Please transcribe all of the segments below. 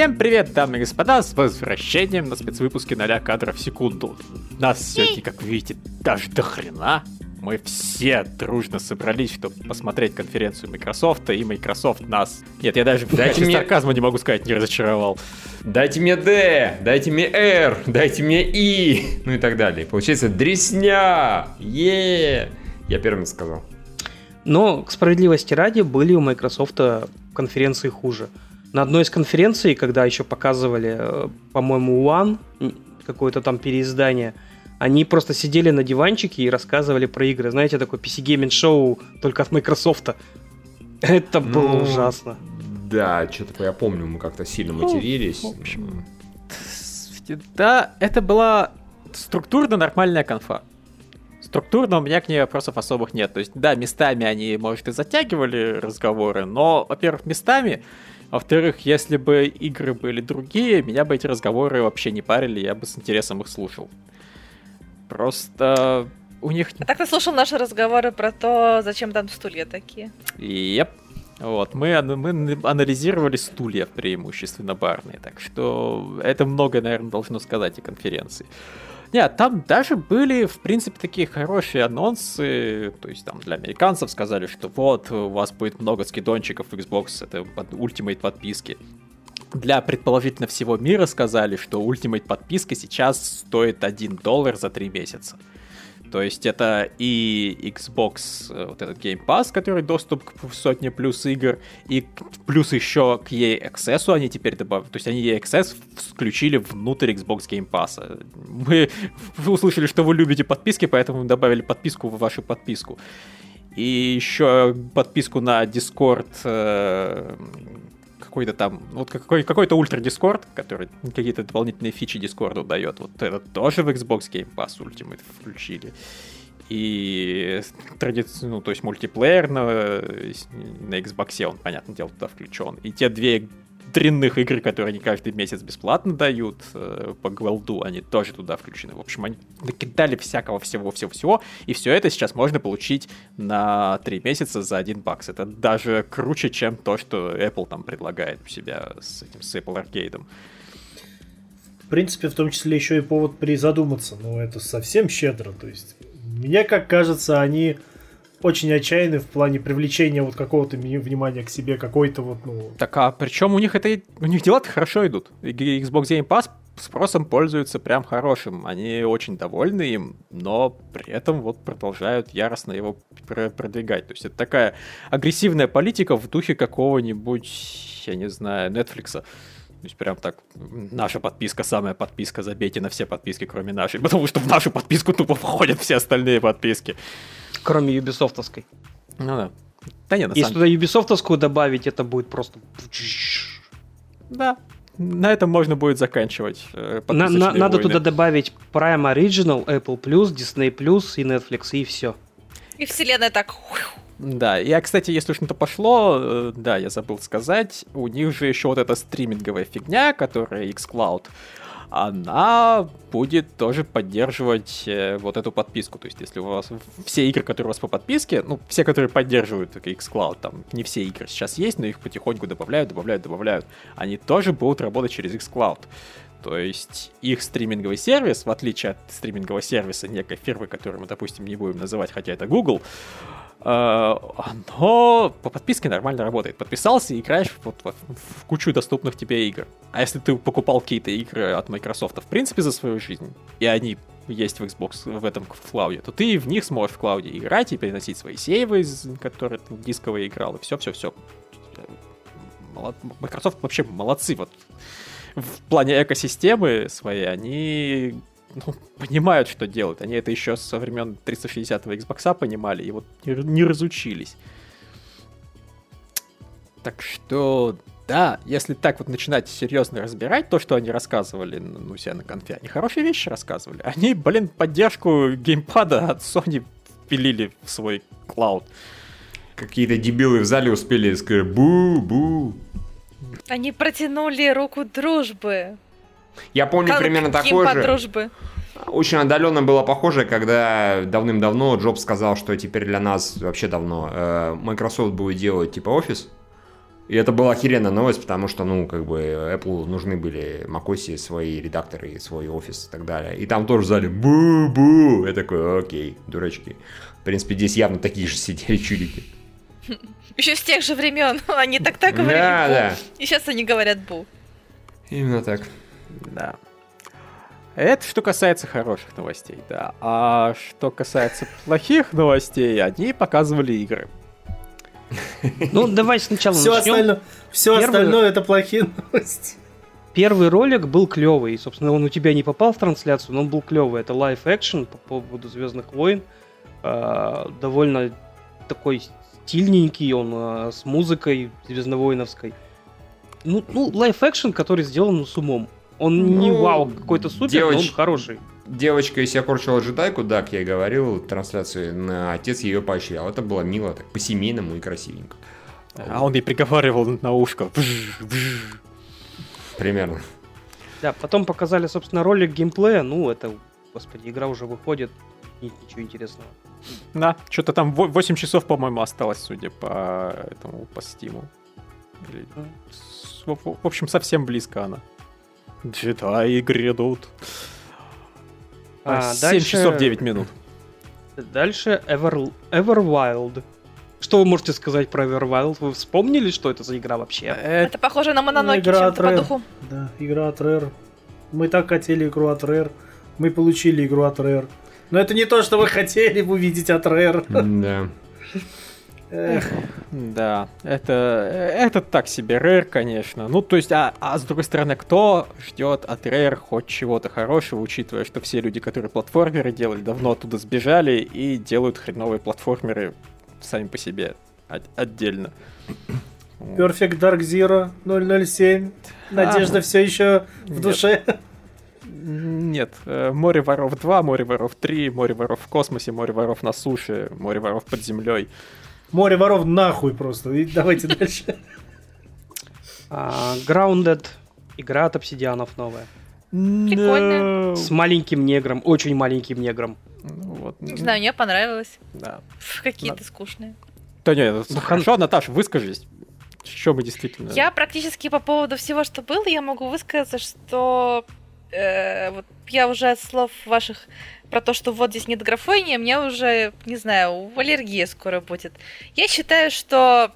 Всем привет, дамы и господа, с возвращением на спецвыпуске 0 кадров в секунду. Нас сегодня, как вы видите, даже до хрена. Мы все дружно собрались, чтобы посмотреть конференцию Microsoft, и Microsoft нас... Нет, я даже дайте мне... сарказма не могу сказать, не разочаровал. Дайте мне D, дайте мне R, дайте мне I, ну и так далее. Получается, дресня! Е! Я первым сказал. Но, к справедливости ради, были у Microsoft конференции хуже. На одной из конференций, когда еще показывали, э, по-моему, One, какое-то там переиздание, они просто сидели на диванчике и рассказывали про игры. Знаете, такое PC Gaming шоу только от Microsoft. Это было ну, ужасно. Да, что-то я помню, мы как-то сильно ну, матерились. Ну, в общем. Да, это была структурно нормальная конфа. Структурно у меня к ней вопросов особых нет. То есть, да, местами они, может, и затягивали разговоры, но, во-первых, местами во-вторых, если бы игры были другие, меня бы эти разговоры вообще не парили, я бы с интересом их слушал. Просто у них... А так ты слушал наши разговоры про то, зачем там стулья такие? Yep. Вот, мы, мы анализировали стулья преимущественно барные, так что это многое, наверное, должно сказать о конференции. Нет, там даже были, в принципе, такие хорошие анонсы. То есть там для американцев сказали, что вот, у вас будет много скидончиков в Xbox, это под Ultimate подписки. Для предположительно всего мира сказали, что Ultimate подписка сейчас стоит 1 доллар за 3 месяца. То есть это и Xbox, э, вот этот Game Pass, который доступ к сотне плюс игр, и плюс еще к EA Access они теперь добавили. То есть они EA Access включили внутрь Xbox Game Pass. Мы услышали, что вы любите подписки, поэтому добавили подписку в вашу подписку. И еще подписку на Discord э, какой-то там, вот какой, какой-то ультра Discord, который какие-то дополнительные фичи Discord дает. Вот это тоже в Xbox Game Pass Ultimate включили. И традиционно, ну, то есть мультиплеер на, на Xbox, он, понятное дело, туда включен. И те две дрянных игр, которые они каждый месяц бесплатно дают э, по Гвелду, они тоже туда включены. В общем, они накидали всякого всего-всего-всего, и все это сейчас можно получить на 3 месяца за 1 бакс. Это даже круче, чем то, что Apple там предлагает у себя с этим, с Apple Arcade. В принципе, в том числе еще и повод призадуматься, но это совсем щедро, то есть мне как кажется, они очень отчаянны в плане привлечения вот какого-то внимания к себе, какой-то вот, ну... Так, а причем у них это... У них дела-то хорошо идут. Xbox Game Pass спросом пользуются прям хорошим. Они очень довольны им, но при этом вот продолжают яростно его продвигать. То есть это такая агрессивная политика в духе какого-нибудь, я не знаю, Netflix. То есть прям так, наша подписка, самая подписка, забейте на все подписки, кроме нашей, потому что в нашу подписку тупо входят все остальные подписки. Кроме юбисофтовской. Ну да. Да нет, на Если самом... туда юбисофтовскую добавить, это будет просто... Да, на этом можно будет заканчивать. Э, на, на, надо туда добавить Prime Original, Apple Plus, Disney Plus и Netflix, и все. И вселенная так... Да, я, кстати, если уж на то пошло, э, да, я забыл сказать, у них же еще вот эта стриминговая фигня, которая xCloud, она будет тоже поддерживать э, вот эту подписку. То есть, если у вас все игры, которые у вас по подписке, ну, все, которые поддерживают xCloud, там не все игры сейчас есть, но их потихоньку добавляют, добавляют, добавляют, они тоже будут работать через xCloud. То есть их стриминговый сервис, в отличие от стримингового сервиса некой фирмы, которую мы, допустим, не будем называть, хотя это Google, оно по подписке нормально работает. Подписался и играешь вот в, в кучу доступных тебе игр. А если ты покупал какие-то игры от Microsoft в принципе за свою жизнь, и они есть в Xbox в этом в клауде, то ты в них сможешь в клауде играть и переносить свои сейвы, которые ты дисковые играл, и все-все-все. Microsoft вообще молодцы вот в плане экосистемы своей, они ну, понимают, что делают. Они это еще со времен 360-го Xbox понимали и вот не, разучились. Так что, да, если так вот начинать серьезно разбирать то, что они рассказывали ну, себя на конфе, они хорошие вещи рассказывали. Они, блин, поддержку геймпада от Sony впилили в свой клауд. Какие-то дебилы в зале успели сказать бу-бу. Они протянули руку дружбы. Я помню как, примерно такое же. дружбы? Очень отдаленно было похоже, когда давным-давно Джобс сказал, что теперь для нас вообще давно э, Microsoft будет делать типа офис. И это была охеренная новость, потому что, ну, как бы, Apple нужны были macOS свои редакторы, свой офис и так далее. И там тоже в зале бу-бу. Я такой, окей, дурачки. В принципе, здесь явно такие же сидели чудики. Еще с тех же времен. Они так-так говорили Да, бу. да. И сейчас они говорят бу. Именно так. Да. Это что касается хороших новостей, да. А что касается плохих новостей, они показывали игры. Ну, давай сначала Все начнем. остальное, все Первый- остальное это плохие новости. Первый ролик был клевый. Собственно, он у тебя не попал в трансляцию, но он был клевый. Это live action по поводу Звездных войн. А, довольно такой стильненький, он а, с музыкой звездновойновской. Ну, ну, live action, который сделан ну, с умом. Он не Ну, вау какой-то супер, но он девоч- хороший. Девочка, если я корчила джедайку, да, как я и говорил, в трансляции, на отец ее поощрял. Это было мило, так по-семейному и красивенько. А он ей приговаривал на ушко. Примерно. Да, потом показали, собственно, ролик геймплея. Ну, это, господи, игра уже выходит. Нет ничего интересного. Да, что-то там 8 часов, по-моему, осталось, судя по этому, по стиму. В общем, совсем близко она. Джедаи грядут. А, 7 дальше- часов 9 минут. Дальше Ever... Everwild. Что вы можете сказать про Everwild? Вы вспомнили, что это за игра вообще? Э, Это похоже на Мононоки игра чем-то от по Rare. духу. Да, игра от Rare. Мы так хотели игру от Rare. Мы получили игру от Rare. Но это не то, что вы хотели бы увидеть от Rare. Да. Эх, Да, это, это так себе Rare, конечно. Ну, то есть, а, а с другой стороны, кто ждет от Rare хоть чего-то хорошего, учитывая, что все люди, которые платформеры делали, давно оттуда сбежали и делают хреновые платформеры сами по себе от- отдельно. Perfect Dark Zero 007. Надежда все еще в Нет. душе. Нет, э, Море воров 2, Море воров 3, Море воров в космосе, Море воров на суше, Море воров под землей. Море воров нахуй просто. И давайте дальше. А, Grounded. Игра от обсидианов новая. Прикольно. С маленьким негром, очень маленьким негром. Ну, вот, Не знаю, мне понравилось. Да. Какие-то скучные. Да нет, Ну, хорошо, Наташа, выскажись. Что мы действительно... Я практически по поводу всего, что было, я могу высказаться, что э, вот я уже от слов ваших про то, что вот здесь нет графония, мне уже, не знаю, аллергия скоро будет. Я считаю, что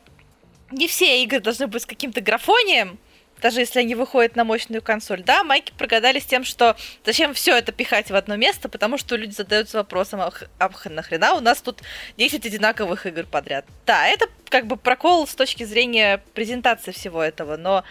не все игры должны быть с каким-то графонием, даже если они выходят на мощную консоль. Да, майки прогадали с тем, что зачем все это пихать в одно место, потому что люди задаются вопросом, а х- а нахрена у нас тут 10 одинаковых игр подряд. Да, это как бы прокол с точки зрения презентации всего этого, но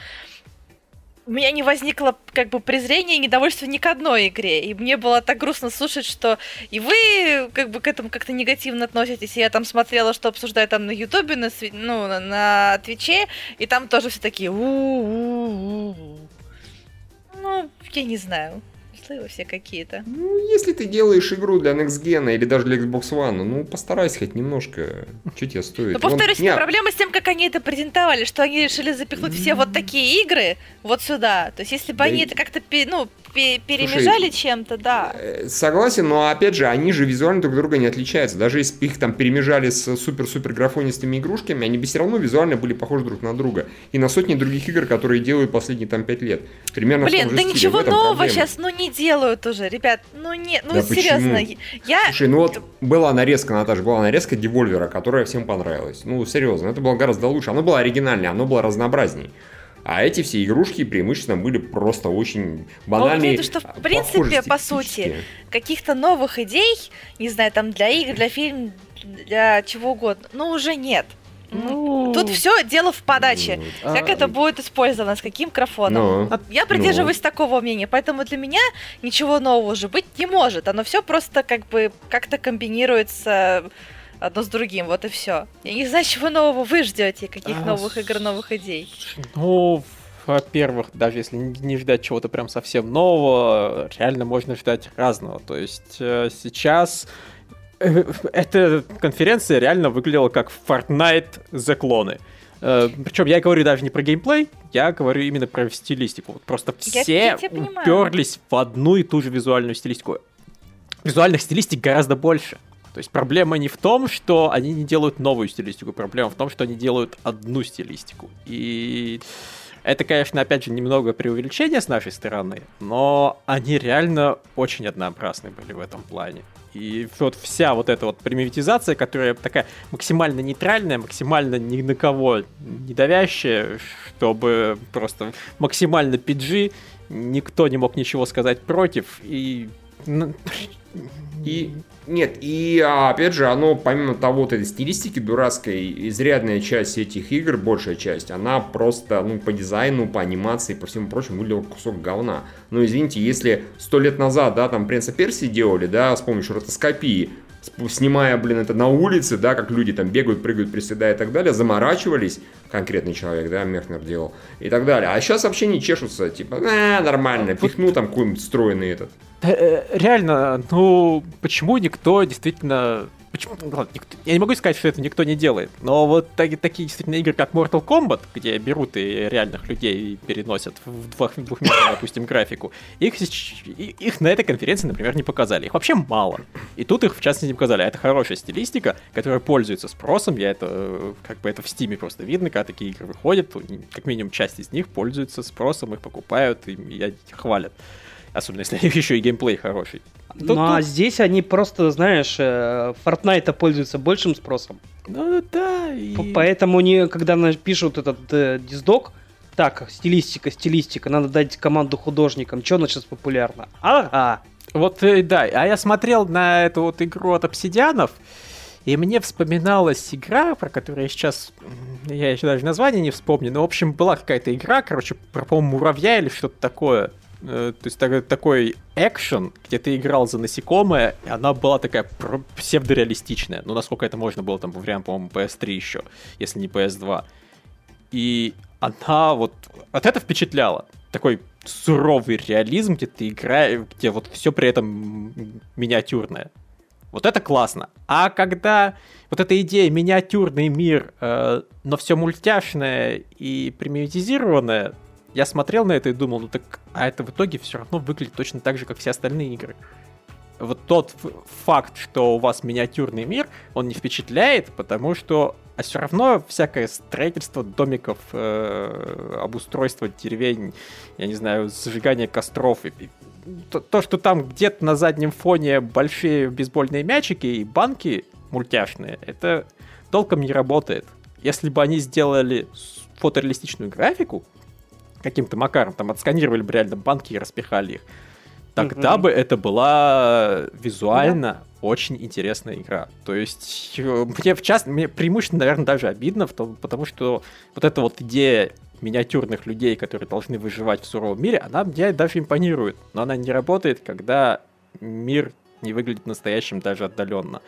у меня не возникло как бы презрения и недовольства ни к одной игре. И мне было так грустно слушать, что и вы как бы к этому как-то негативно относитесь. И я там смотрела, что обсуждают там на Ютубе, на, Сви- ну, на, на Твиче, и там тоже все такие «У-у-у-у». Ну, я не знаю. Злые вы все какие-то. Ну, если ты делаешь игру для Next Gen или даже для Xbox One, ну, постарайся хоть немножко. Что тебе стоит? Но повторюсь, Вон- проблема с тем, как они это презентовали, что они решили запихнуть все вот такие игры вот сюда. То есть, если бы Да они и- это как-то ну, перемежали чем-то, да. э, Согласен, но опять же, они же визуально друг друга не отличаются. Даже если бы их там перемежали с супер-супер графонистыми игрушками, они бы все равно визуально были похожи друг на друга. И на сотни других игр, которые делают последние там пять лет. Примерно Блин, да стиле. Ничего нового проблема. сейчас, ну, не делают уже, ребят. Ну, не, ну, Да серьезно. почему? Я... Слушай, ну вот была нарезка, Наташа, была нарезка Девольвера, которая всем понравилась. Ну, серьезно, это было гораздо лучше. Оно было оригинальнее, оно было разнообразней. А эти все игрушки преимущественно были просто очень банальные. видно, что, в а, принципе, по сути. Каких-то новых идей, не знаю, там для игр, для фильмов, для чего угодно, ну, уже нет. Ну, Тут все дело в подаче. Ну, Как а, это будет использовано, с каким графоном. Ну, Я придерживаюсь такого мнения, поэтому для меня ничего нового уже быть не может. Оно все просто как бы как-то комбинируется одно с другим, вот и все. Я не знаю, чего нового вы ждете, каких А, новых игр, новых идей. Ну, во-первых, даже если не ждать чего-то прям совсем нового, реально можно ждать разного. То есть э, сейчас э, эта конференция реально выглядела как Fortnite The клоны. Причем я говорю даже не про геймплей, я говорю именно про стилистику. Вот Просто Я- все я понимаю. уперлись в одну и ту же визуальную стилистику. Визуальных стилистик гораздо больше. То есть проблема не в том, что они не делают новую стилистику, проблема в том, что они делают одну стилистику. И это, конечно, опять же, немного преувеличение с нашей стороны, но они реально очень однообразны были в этом плане. И вот вся вот эта вот примитивизация, которая такая максимально нейтральная, максимально ни на кого не давящая, чтобы просто максимально PG, никто не мог ничего сказать против, и и нет, и а, опять же, оно, помимо того, вот этой стилистики дурацкой, изрядная часть этих игр, большая часть, она просто, ну, по дизайну, по анимации, по всему прочему, выглядела кусок говна. Ну, извините, если сто лет назад, да, там Принца Персии делали, да, с помощью ротоскопии, снимая, блин, это на улице, да, как люди там бегают, прыгают, приседают и так далее, заморачивались, конкретный человек, да, Мехнер делал, и так далее. А сейчас вообще не чешутся, типа, а, нормально, пихну там какой-нибудь встроенный этот. Э, реально, ну, почему никто действительно Почему? Ну, ладно, никто, я не могу сказать, что это никто не делает, но вот так, такие действительно игры, как Mortal Kombat, где берут и реальных людей и переносят в двух, двухмерную, допустим, графику, их, их на этой конференции, например, не показали. Их вообще мало. И тут их, в частности, не показали. А это хорошая стилистика, которая пользуется спросом. Я это, как бы это в Стиме просто видно, когда такие игры выходят, как минимум часть из них пользуется спросом, их покупают и, и хвалят. Особенно если еще и геймплей хороший. Тут, ну а здесь они просто, знаешь, э, Fortnite пользуются большим спросом. Ну да. И... Поэтому они, когда пишут этот э, диздок, так, стилистика, стилистика, надо дать команду художникам, что у нас сейчас популярно? Ага. Вот, э, да, а я смотрел на эту вот игру от обсидианов, и мне вспоминалась игра, про которую я сейчас... Я еще даже название не вспомню, но, в общем, была какая-то игра, короче, про, по-моему, муравья или что-то такое. Э, то есть так, такой экшен, где ты играл за насекомое, и она была такая псевдореалистичная. Ну, насколько это можно было там во время, по-моему, PS3 еще, если не PS2. И она вот... Вот это впечатляло. Такой суровый реализм, где ты играешь, где вот все при этом миниатюрное. Вот это классно. А когда вот эта идея миниатюрный мир, э, но все мультяшное и примитивизированное, я смотрел на это и думал, ну так, а это в итоге все равно выглядит точно так же, как все остальные игры. Вот тот факт, что у вас миниатюрный мир, он не впечатляет, потому что а все равно всякое строительство домиков, э, обустройство деревень, я не знаю, зажигание костров, и, и, то, то, что там где-то на заднем фоне большие бейсбольные мячики и банки мультяшные, это толком не работает. Если бы они сделали фотореалистичную графику, каким-то макаром там отсканировали бы реально банки и распихали их, тогда mm-hmm. бы это была визуально да. очень интересная игра. То есть э, мне в част... мне преимущественно, наверное, даже обидно, том, потому что вот эта вот идея миниатюрных людей, которые должны выживать в суровом мире, она мне даже импонирует, но она не работает, когда мир не выглядит настоящим даже отдаленно.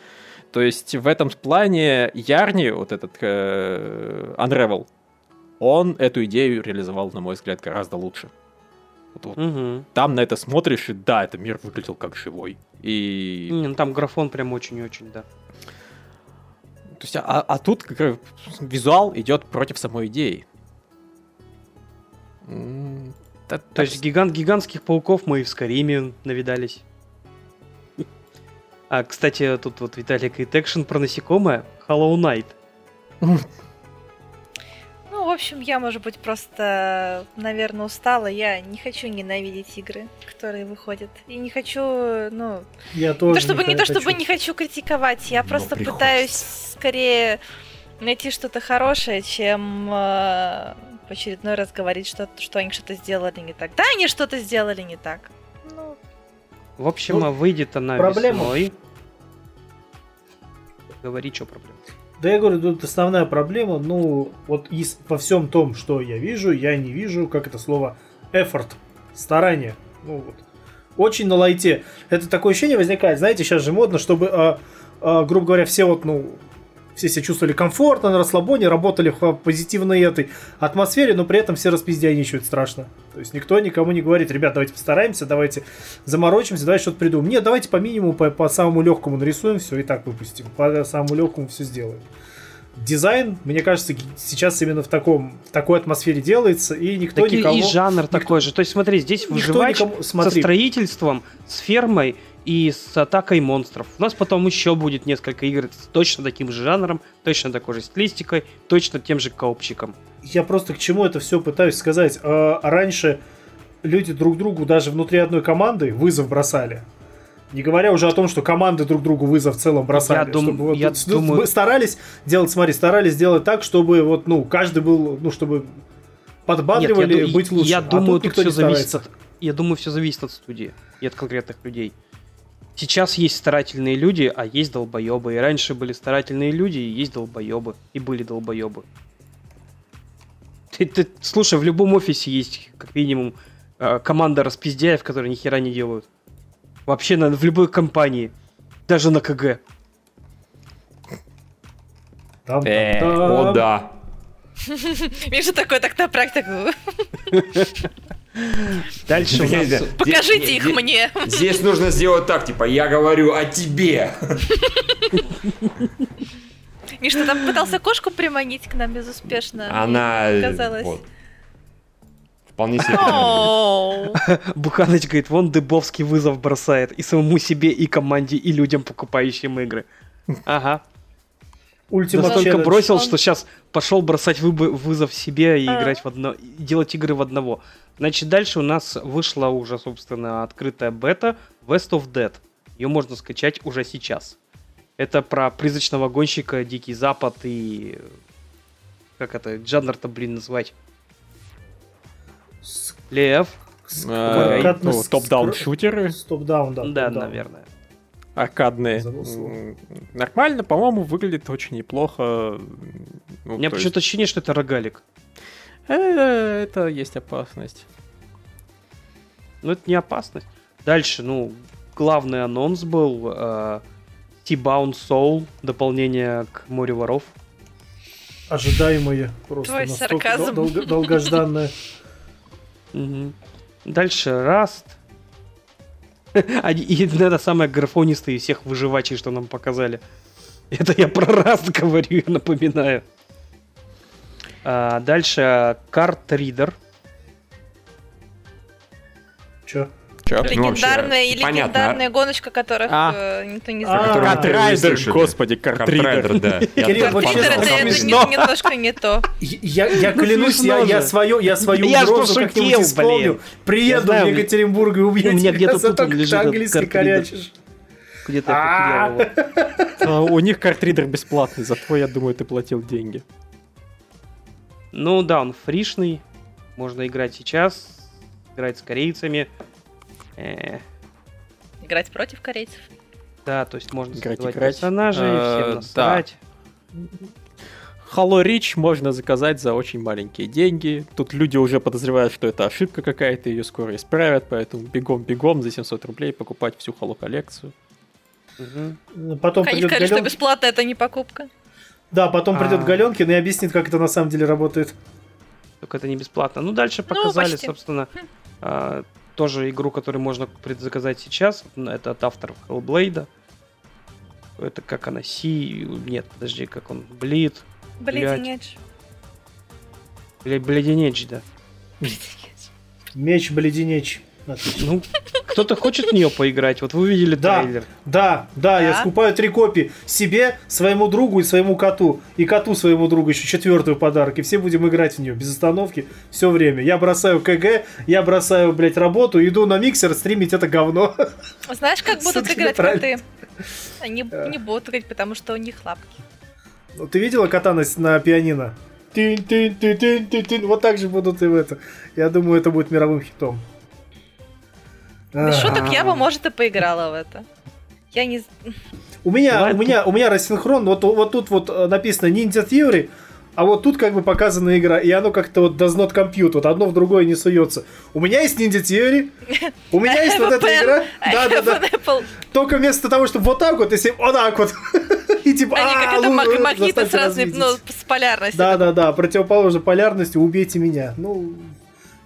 То есть в этом плане Ярни, вот этот э, Unravel, он эту идею реализовал, на мой взгляд, гораздо лучше. Вот, вот. Угу. Там на это смотришь, и да, это мир выглядел как живой. И... Не, ну, там графон прям очень-очень, да. То есть, а, а тут как, визуал идет против самой идеи. То, то есть гигант гигантских пауков мы и в Скариме навидались. А, кстати, тут вот Виталик говорит, экшен про насекомое Hollow Knight. в общем, я, может быть, просто, наверное, устала. Я не хочу ненавидеть игры, которые выходят. И не хочу, ну... Я тоже не то, чтобы, не, не то, чтобы не хочу критиковать. Я Но просто приходится. пытаюсь скорее найти что-то хорошее, чем э, в очередной раз говорить, что, что они что-то сделали не так. Да, они что-то сделали не так. Ну... В общем, ну, выйдет она проблема. весной. Говори, что проблема. Да я говорю, тут основная проблема, ну, вот из, во всем том, что я вижу, я не вижу, как это слово, effort, старание. Ну вот. Очень на лайте. Это такое ощущение возникает, знаете, сейчас же модно, чтобы, а, а, грубо говоря, все вот, ну, все себя чувствовали комфортно, на расслабоне, работали в позитивной этой атмосфере, но при этом все распиздяничают страшно. То есть никто никому не говорит, ребят, давайте постараемся, давайте заморочимся, давайте что-то придумаем. Нет, давайте по минимуму, по, по самому легкому нарисуем все и так выпустим. По самому легкому все сделаем. Дизайн, мне кажется, сейчас именно в таком в такой атмосфере делается, и никто так никому... И жанр никто, такой же. То есть смотри, здесь выживать никому, смотри. со строительством, с фермой и с атакой монстров. У нас потом еще будет несколько игр с точно таким же жанром, точно такой же стилистикой, точно тем же коопчиком. Я просто к чему это все пытаюсь сказать. А, раньше люди друг другу даже внутри одной команды вызов бросали. Не говоря уже о том, что команды друг другу вызов в целом бросали. Я дум- чтобы вот я тут- думаю- старались делать, смотри, старались сделать так, чтобы вот, ну, каждый был, ну, чтобы подбадривали Нет, я быть лучше. Я А думаю, тут тут все зависит от, я думаю, все зависит от студии и от конкретных людей. Сейчас есть старательные люди, а есть долбоебы. И раньше были старательные люди, и есть долбоебы. И были долбоебы. Ты, ты- слушай, в любом офисе есть как минимум э, команда распиздяев, которые ни хера не делают. Вообще на, в любой компании. Даже на КГ. Там, там, Э, там. О, да. Миша такой, так на практику. Дальше у нас... Покажите их мне. Здесь нужно сделать так, типа, я говорю о тебе. Миша, ты там пытался кошку приманить к нам безуспешно. Она... Казалось. Вполне себе. Буханыч говорит, вон Дыбовский вызов бросает и самому себе, и команде, и людям, покупающим игры. Ага. Настолько Challenge. бросил, Он- что сейчас пошел бросать выбы- вызов себе и А. играть в одно, делать игры в одного. Значит, дальше у нас вышла уже, собственно, открытая бета West of Dead. Ее можно скачать уже сейчас. Это про призрачного гонщика, Дикий Запад и... Как это, жанр-то, блин, назвать? Лев? Э, ну, Топ-даун шутеры Стоп-даун, да. Да, топ-даун. наверное. Аркадные. Нормально, по-моему, выглядит очень неплохо. Ну, У меня то почему-то ощущение, что это рогалик. есть, э, Это есть опасность. Но это не опасность. Дальше, ну, главный анонс был э, T-Bound Soul, дополнение к Морю воров. Ожидаемые просто. Твой сарказм. дол- долго- долгожданное. Дальше Rust. И, наверное, самые графонистые из всех выживачей, что нам показали. Это я про Rust говорю, я напоминаю. А, дальше Card Reader. Ну, вообще, Легендарная и понятно. легендарная гоночка, которых А. э, никто не А. знает. Впервые Картрайдер, господи, картрайдер. Картрайдер, да. Твиттер это, немножко не то. Я, я Ну, клянусь, я, свою, я свою угрозу как-нибудь исполню. Приеду в Екатеринбург и убью тебя где-то за тут то, как ты английский корячишь. Где-то его. А, У них картридер бесплатный, зато, я думаю, ты платил деньги. Ну да, он фришный. Можно играть сейчас. Играть с корейцами. Э, Играть против корейцев. Да, то есть можно Играть, создавать играть. персонажей, Э, всем да. насрать. Halo Reach можно заказать за очень маленькие деньги. Тут люди уже подозревают, что это ошибка какая-то, ее скоро исправят, поэтому бегом-бегом за 700 рублей покупать всю Halo коллекцию. Мгм. Потом Они придет сказали, что Галенкин. бесплатно это не покупка. Да, потом придет А. Галенкин и объяснит, как это на самом деле работает. Только это не бесплатно. Ну, дальше показали, почти. собственно, а, тоже игру, которую можно предзаказать сейчас. Это от авторов Hellblade. Это как она? Си... Нет, подожди, как он? Блид. Блин, Блядь. Бледенеч, да. Меч, бледенеч. Ну, кто-то хочет в нее поиграть. Вот вы видели Да. трейлер. Да, да, я Да? скупаю три копии. Себе, своему другу и своему коту. И коту своему другу еще четвертую подарок. И все будем играть в нее без остановки все время. Я бросаю КГ, я бросаю, блядь, работу, иду на миксер стримить это говно. Знаешь, как будут играть коты? Они не будут играть, потому что у них лапки. Ну, Ты видела кота на, на пианино? Тин, тин, тин, тин, тин, тин. Вот так же будут и в это. Я думаю, это будет мировым хитом. Без шуток, я бы, может, и поиграла в это. Я не... У меня, Давай у меня, у меня рассинхрон, вот, вот тут вот э, написано Ninja Theory, а вот тут как бы показана игра, и оно как-то вот does not compute, вот одно в другое не суется. У меня есть Ninja Theory, у меня есть вот эта игра, pen, I да, да, have да, an apple. только вместо того, чтобы вот так вот, если вот так вот, и типа, Они как «А, это лу- маг- э, магниты с развидеть». ну, с полярностью. Да, да, да, противоположной полярности, убейте меня. Ну,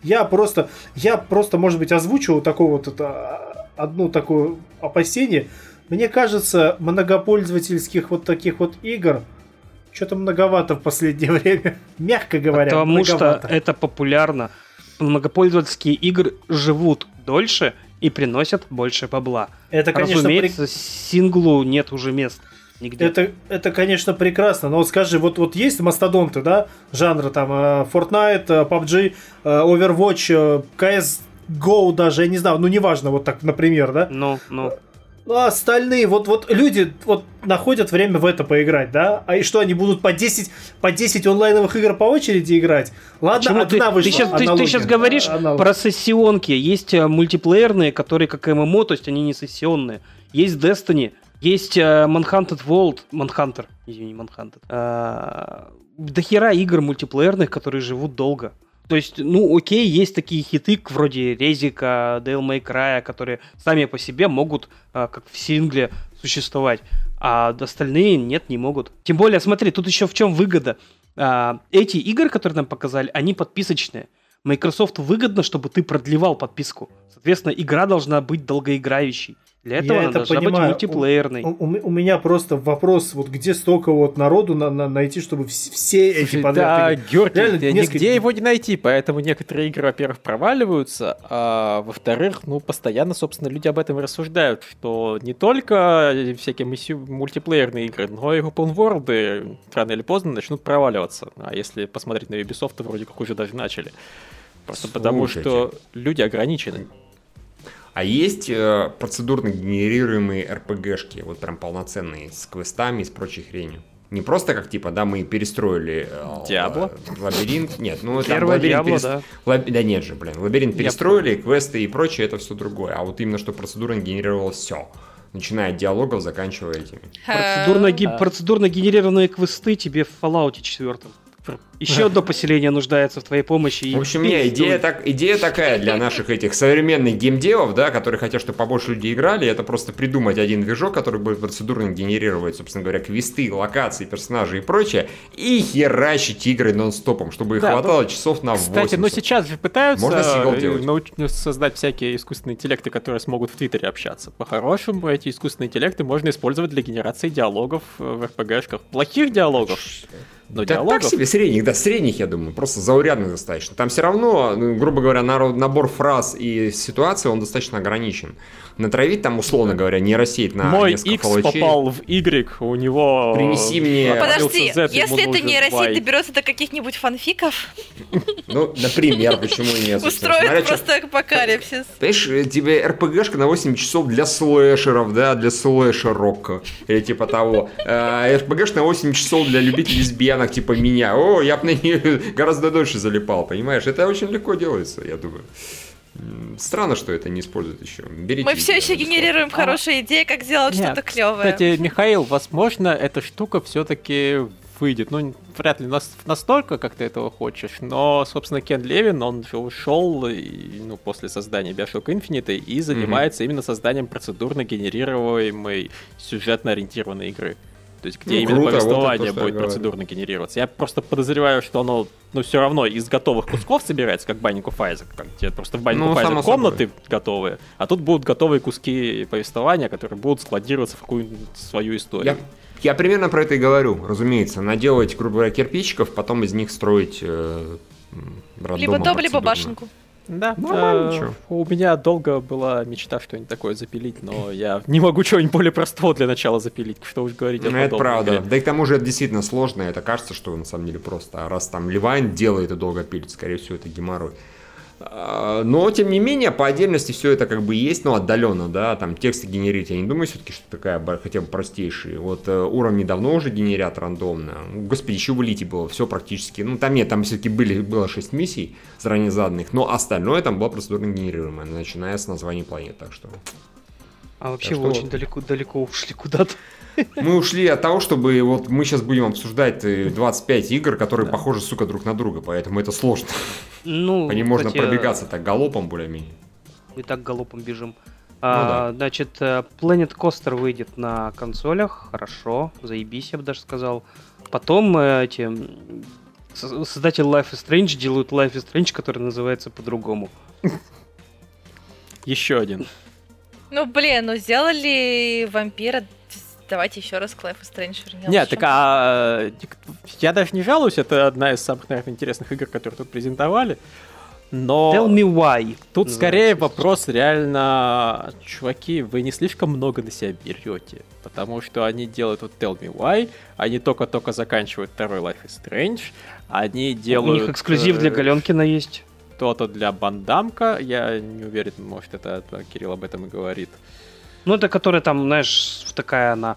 я просто, я просто, может быть, озвучу вот такое вот это, а, одну такое опасение. Мне кажется, многопользовательских вот таких вот игр что-то многовато в последнее время. Мягко говоря, Потому что многовато. это популярно. Многопользовательские игры живут дольше, и приносят больше бабла. Это, конечно, Разумеется, синглу нет уже мест. Нигде. Это, это, конечно, прекрасно, но вот скажи, вот, вот есть мастодонты, да, жанра там э, Fortnite, э, PUBG, э, Overwatch, CSGO даже, я не знаю, ну неважно, вот так, например, да? Ну, ну. Ну, а остальные, вот, вот люди вот находят время в это поиграть, да? А и что, они будут по 10, по 10 онлайновых игр по очереди играть? Ладно, Почему одна ты, вышла, ты, сейчас, ты, ты сейчас говоришь аналог. про сессионки. Есть э, мультиплеерные, которые как ММО, то есть они не сессионные. Есть Destiny, есть э, Manhunted World, Manhunter, извини, Manhunted. Э, до хера игр мультиплеерных, которые живут долго. То есть, ну, окей, есть такие хиты, вроде Резика, Devil May Cry, которые сами по себе могут, э, как в сингле, существовать. А остальные нет, не могут. Тем более, смотри, тут еще в чем выгода. А, эти игры, которые нам показали, они подписочные. Microsoft выгодно, чтобы ты продлевал подписку. Соответственно, игра должна быть долгоиграющей. Для этого Я она это должна понимаю. быть мультиплеерной. У, у- у меня просто вопрос, вот где столько вот народу на, на- найти, чтобы вс- все эти Слушай, подряд да? Георгий, Реально, несколько- нигде его не найти, поэтому некоторые игры, во-первых, проваливаются, а во-вторых, ну, постоянно, собственно, люди об этом и рассуждают, что не только всякие мультиплеерные игры, но и open world рано или поздно начнут проваливаться. А если посмотреть на Ubisoft, то вроде как уже даже начали. Просто потому, Слушайте. что люди ограничены. А есть э, процедурно генерируемые РПГшки, вот прям полноценные, с квестами и с прочей хренью. Не просто как типа, да, мы перестроили э, Диабло? э, лабиринт. Нет, ну там Первое лабиринт Диабло, перес- да. лаб- Да нет же, блин, лабиринт Я перестроили, квесты и прочее, это все другое. А вот именно что процедурно генерировалось все. Начиная от диалогов, заканчивая этими. Процедурно, ги- А. процедурно генерированные квесты тебе в Fallout 4. Еще одно поселение нуждается в твоей помощи. и В общем, не, идея, так, идея такая для наших этих современных геймдевов, да, которые хотят, чтобы побольше людей играли, это просто придумать один движок, который будет процедурно генерировать, собственно говоря, квесты, локации, персонажи и прочее, и херачить игры нон-стопом, чтобы их Да, хватало часов на 80. Кстати, ну сейчас же пытаются Можно э, науч- создать всякие искусственные интеллекты, которые смогут в Твиттере общаться. По-хорошему, эти искусственные интеллекты можно использовать для генерации диалогов э, в РПГшках. Плохих диалогов, но Да диалогов. так себе, средних, да, средних, я думаю, просто заурядных достаточно. Там все равно, ну, грубо говоря, народ- набор фраз и ситуации, он достаточно ограничен. Натравить там, условно говоря, не рассеять на Мой несколько X фалачей. попал в Y, у него... Принеси мне- Подожди, Z, если это нейросеть Y. доберется до каких-нибудь фанфиков, Ну, например, почему нет. устроит просто апокалипсис. Понимаешь, э, тебе РПГшка на 8 часов для слэшеров, да, для слэшер-рока, или типа того. А, РПГшка на 8 часов для любителей лесбиянок, типа меня. О, я бы на нее гораздо дольше залипал, понимаешь? Это очень легко делается, я думаю. Странно, что это не используют еще. Берите. Мы все еще генерируем хорошие идеи, как сделать что-то клевое. Кстати, Михаил, возможно, эта штука все-таки выйдет. Ну, вряд ли нас- настолько, как ты этого хочешь, но, собственно, Кен Левин, он же ушел и, ну, после создания Bioshock Infinite и занимается именно созданием процедурно генерируемой сюжетно-ориентированной игры. То есть, где Ну, именно круто, вот то, повествование что я будет процедурно генерироваться. Я просто подозреваю, что оно, ну, все равно из готовых кусков собирается, как of Isaac. Как где просто в Binding Ну, Isaac само собой. комнаты готовые, а тут будут готовые куски повествования, которые будут складироваться в какую-нибудь свою историю. Я, я примерно про это и говорю, разумеется. Наделать, грубо говоря, кирпичиков, потом из них строить э, Либо дом, либо башенку. Да, Нормально, э, чё. у меня долго была мечта что-нибудь такое запилить, но я не могу чего-нибудь более простого для начала запилить, что уж говорить о Ну, это правда. игре. Да и к тому же это действительно сложно, это кажется, что на самом деле просто. А раз там Ливайн делает и долго пилит, скорее всего, это геморрой. А, Но, тем не менее, по отдельности все это как бы есть, ну, отдаленно, да, там тексты генерить, я не думаю все-таки, что такая хотя бы простейшие. Вот э, уровни давно уже генерят рандомно. Господи, еще в Элите было все практически, ну, там нет, там все-таки были, было 6 миссий заранее заданных, но остальное там было процедурно генерируемое, начиная с названий планет, так что... А вообще Так вы очень вот. далеко, далеко ушли куда-то. Мы ушли от того, чтобы вот мы сейчас будем обсуждать э, 25 игр, которые похожи, сука, друг на друга, поэтому это сложно. Ну, По ним можно кстати, пробегаться так галопом более-менее. Мы так галопом бежим. Ну А, Значит, э, Planet Coaster выйдет на консолях, хорошо, заебись, я бы даже сказал. Потом э, эти создатели Life is Strange делают Life is Strange, который называется по-другому. Еще один. Ну, блин, ну сделали вампира. Давайте еще раз к Life is Strange вернемся. Нет, так а э, я даже не жалуюсь, это одна из самых, наверное, интересных игр, которые тут презентовали. Но Tell me why. тут называется. скорее вопрос реально, чуваки, вы не слишком много на себя берете. Потому что они делают вот Tell Me Why, они только-только заканчивают второй Life is Strange, они У делают... них эксклюзив для э, Галенкина есть. Что-то для Бандамка, я не уверен, может это это Кирилл об этом и говорит. Ну, это которая там, знаешь, такая она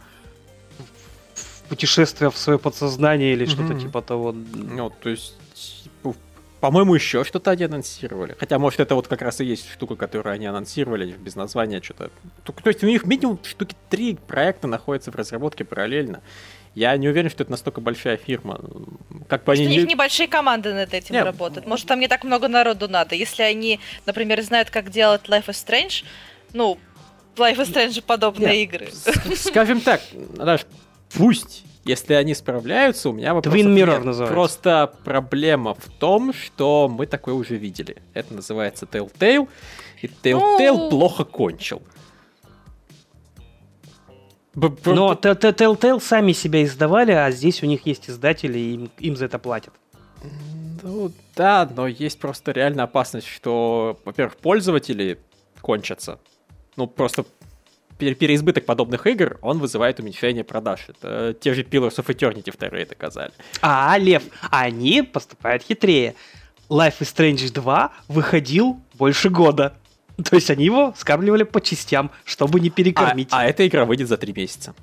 путешествие в свое подсознание или что-то Мгм. типа того. Ну, то есть, типа, по-моему, еще что-то они анонсировали. Хотя, может, это вот как раз и есть штука, которую они анонсировали без названия, что-то. То, есть у них минимум штуки три проекта находятся в разработке параллельно. Я не уверен, что это настолько большая фирма. Как бы они у них не... небольшие команды над этим Не, работают. Может, там не так много народу надо. Если они, например, знают, как делать Life is Strange, ну, Life is Strange подобные игры. Скажем так, Наташ, пусть, если они справляются, у меня вопросов Twin Mirror называется. Просто проблема в том, что мы такое уже видели. Это называется Telltale, и Telltale Ну. плохо кончил. Но Telltale сами себя издавали, а здесь у них есть издатели, и им, им за это платят. Ну да, но есть просто реально опасность, что, во-первых, пользователи кончатся. Ну, просто пер- переизбыток подобных игр, он вызывает уменьшение продаж. Это те же Pillars of Eternity вторые доказали. А, Лев, они поступают хитрее. Life is Strange 2 выходил больше года. То есть они его скармливали по частям, чтобы не А, перекормить. а эта игра выйдет за три месяца.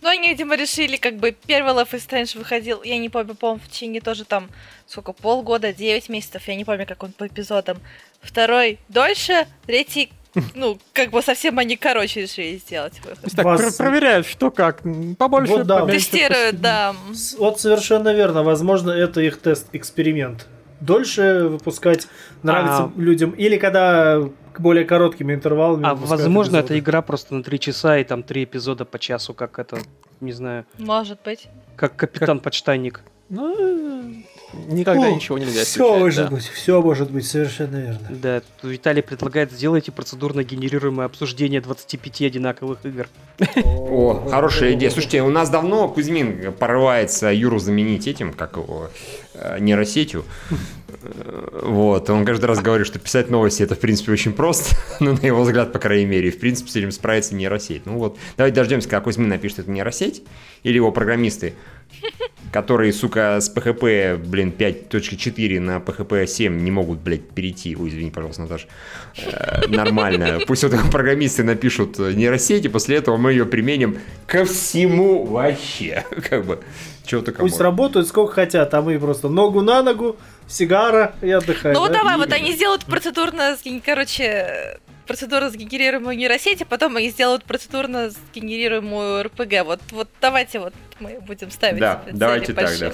Ну, они, видимо, решили, как бы, первый Life is Strange выходил, я не помню, по-моему, в течение тоже там, сколько, полгода, 9 месяцев, я не помню, как он по эпизодам. Второй дольше, третий, ну, как бы совсем они короче решили сделать выход. Так, Вас- про- проверяют, что как. Побольше, Вот да, поменьше, Тестируют, да. Вот совершенно верно. Возможно, это их тест-эксперимент. Дольше выпускать нравится А. людям. Или когда более короткими интервалами. А возможно, эпизоды. игра просто на 3 часа и там 3 эпизода по часу, как это, не знаю, Может быть. как капитан Подштанник. Ну, никогда Ну, ничего нельзя Все исключать, может да. быть, все может быть, совершенно верно. Да, Виталий предлагает сделайте процедурно генерируемое обсуждение 25 одинаковых игр. О, хорошая идея. Слушайте, у нас давно Кузьмин порывается Юру заменить этим, как его, э, нейросетью. Э, Вот, он каждый раз говорит, что писать новости это, в принципе, очень просто, ну, на его взгляд, по крайней мере, в принципе, с этим справится нейросеть. Ну вот, давайте дождемся, когда Кузьмин напишет эту нейросеть, или его программисты, которые, сука, с PHP, блин, 5.4 на PHP 7 не могут, блядь, перейти. Ой, извини, пожалуйста, Наташа. Э, Нормально. Пусть вот программисты напишут э, нейросеть, и после этого мы ее применим ко всему вообще. Как бы, чего только Пусть работают сколько хотят, а мы просто ногу на ногу, сигара и отдыхаем. Ну вот да? давай, вот именно. они сделают процедурно, короче, процедурно сгенерируемую нейросеть, а потом они сделают процедурно сгенерируемую РПГ. Вот, вот давайте вот мы будем ставить Да, давайте так, да.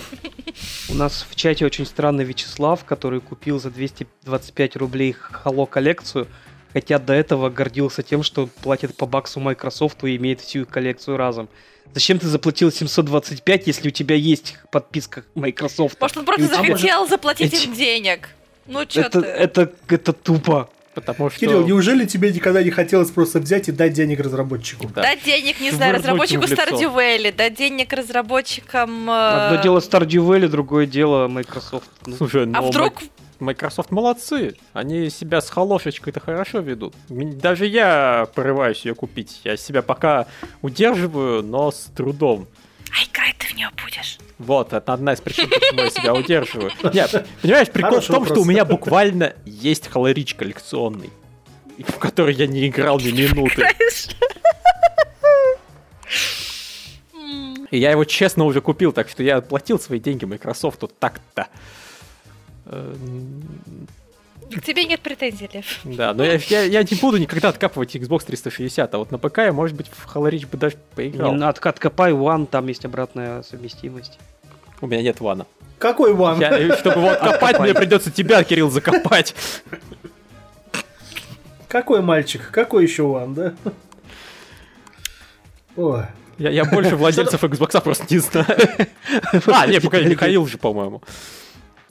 У нас в чате очень странный Вячеслав, который купил за 225 рублей Halo коллекцию, хотя до этого гордился тем, что платит по баксу Microsoft и имеет всю их коллекцию разом. Зачем ты заплатил 725, если у тебя есть подписка Microsoft? Может, он просто у тебя- захотел заплатить Эти- им денег. Ну чё это, ты? это, это тупо. Потому что... Кирилл, неужели тебе никогда не хотелось просто взять и дать денег разработчику? Да. Дать денег, не знаю, разработчику. Stardew Valley, дать денег разработчикам... э, Одно дело Stardew Valley, другое дело Microsoft. Ну, Слушай, А но вдруг... Microsoft молодцы. Они себя с холошечкой-то хорошо ведут. Даже я порываюсь ее купить. Я себя пока удерживаю, но с трудом. А играть ты в нее будешь? Вот, это одна из причин, почему я себя удерживаю. Нет, понимаешь, прикол Хороший в том, что вопрос. у меня буквально есть Холорич коллекционный, в который я не играл ни минуты. И я его честно уже купил, так что я отплатил свои деньги Microsoft так-то. К тебе нет претензий, Лев. Да, но я, я, я не буду никогда откапывать Xbox 360, а вот на ПК я, может быть, в Halo Reach бы даже поиграл. не откопай One, там есть обратная совместимость. У меня нет вана. Какой ван? Я- чтобы его откопать, мне придется тебя, Кирилл, закопать. Какой мальчик? Какой еще ван, да? Ой. Я, я больше владельцев Xbox просто не знаю. А, не, пока Михаил же, по-моему.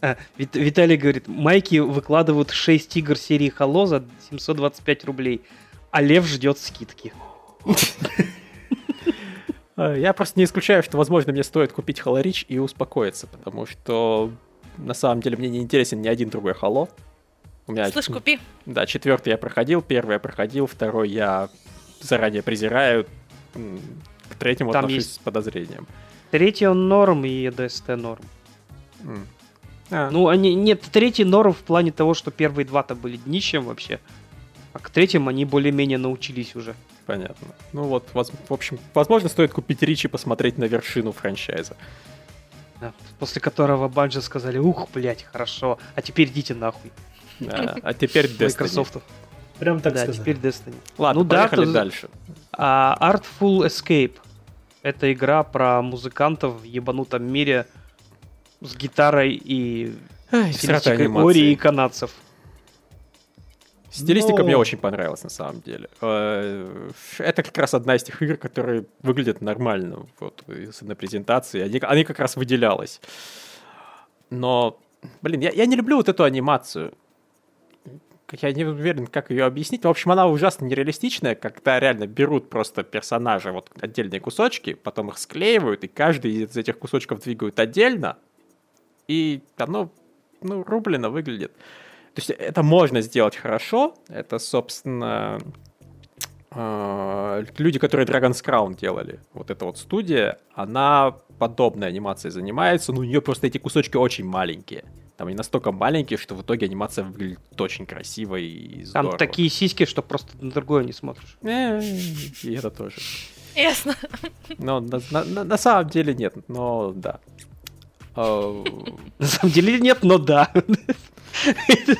А, Вит- Виталий говорит, майки выкладывают 6 игр серии Halo за 725 рублей, а Лев ждет скидки. Э, Я просто не исключаю, что, возможно, мне стоит купить Halo Reach и успокоиться, потому что на самом деле мне не интересен ни один другой Halo. У меня, Слышь, купи. да, четвертый я проходил, первый я проходил, второй я заранее презираю, к третьему Там отношусь есть- с подозрением. Третий он норм и DST норм. М. А, Ну, они, нет, третий норм в плане того, что первые два-то были днищем вообще. А к третьим они более-менее научились уже. понятно. Ну вот, воз- в общем, возможно, стоит купить Ричи и посмотреть на вершину франчайза. Да. После которого Банжи сказали, ух, блять, хорошо, а теперь идите нахуй. Да, А теперь Destiny. Microsoft. Прям так да, теперь Destiny. Ладно, Ну поехали дальше. А Artful Escape. Это игра про музыкантов в ебанутом мире с гитарой и Ай, стилистикой Ори и канадцев. Стилистика Но- мне очень понравилась на самом деле. Э, Это как раз одна из тех игр, которые выглядят нормально вот, на презентации. Они, они как раз выделялась. Но, блин, я, я не люблю вот эту анимацию. Я не уверен, как ее объяснить. В общем, она ужасно нереалистичная, когда реально берут просто персонажа, вот отдельные кусочки, потом их склеивают, и каждый из этих кусочков двигают отдельно, и оно, ну, рублено выглядит. То есть это можно сделать хорошо. Это, собственно, э, люди, которые Dragon's Crown делали. Вот эта вот студия, она подобной анимацией занимается, но у нее просто эти кусочки очень маленькие. Там они настолько маленькие, что в итоге анимация выглядит очень красиво и Там здорово. такие сиськи, что просто на другое не смотришь. Э, И это тоже. Ясно. Но на- на самом деле нет, но да. На самом деле нет, но да. It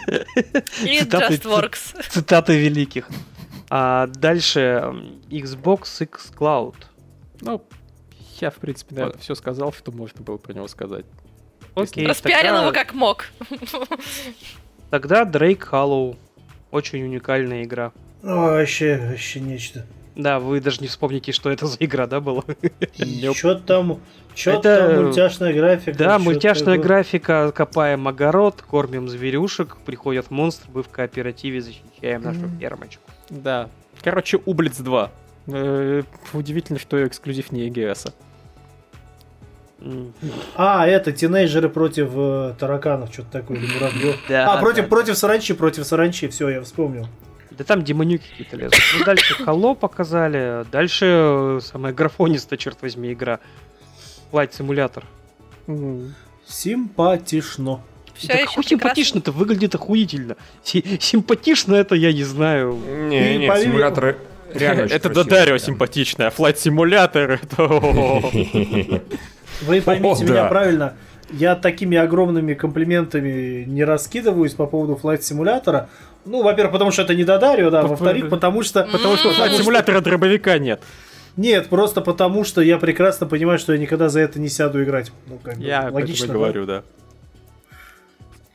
Цитаты- just works. Цитаты великих. А дальше Xbox X Cloud. Ну, я, в принципе, наверное, все сказал, что можно было про него сказать. Окей, Распиарил тогда- его как мог. Тогда Drake Hollow. Очень уникальная игра. О, вообще, вообще нечто. Да, вы даже не вспомните, что это за игра, да, была? Чё там, чё Это- там мультяшная графика? Да, мультяшная такое? графика, копаем огород, кормим зверюшек, приходят монстры, мы в кооперативе защищаем нашу Мгм. фермочку. Да. Короче, Ублиц 2. Э, Удивительно, что эксклюзив не EGS. А, это тинейджеры против э, тараканов, что-то такое, или муравьев. Да, а, против, да. против саранчи, против саранчи, все, я вспомнил. Да там демонюки какие-то лезут. Ну, дальше Halo показали. Дальше э, самая графонистая, черт возьми, игра. Flight Simulator. Симпатишно. Все да какой симпатично, это выглядит охуительно. Си- симпатично это я не знаю. Не, не, помимо- симуляторы реально Это Додарио прям. симпатичный, а Flight Simulator это... Вы поймите меня правильно. Я такими огромными комплиментами не раскидываюсь по поводу флайт симулятора. Ну, во-первых, потому что это не Додарио, да. П- Во-вторых, потому что... Потому что Flight Simulator дробовика нет. Нет, просто потому что я прекрасно понимаю, что я никогда за это не сяду играть. Ну, как бы, Я логично, да? говорю, да.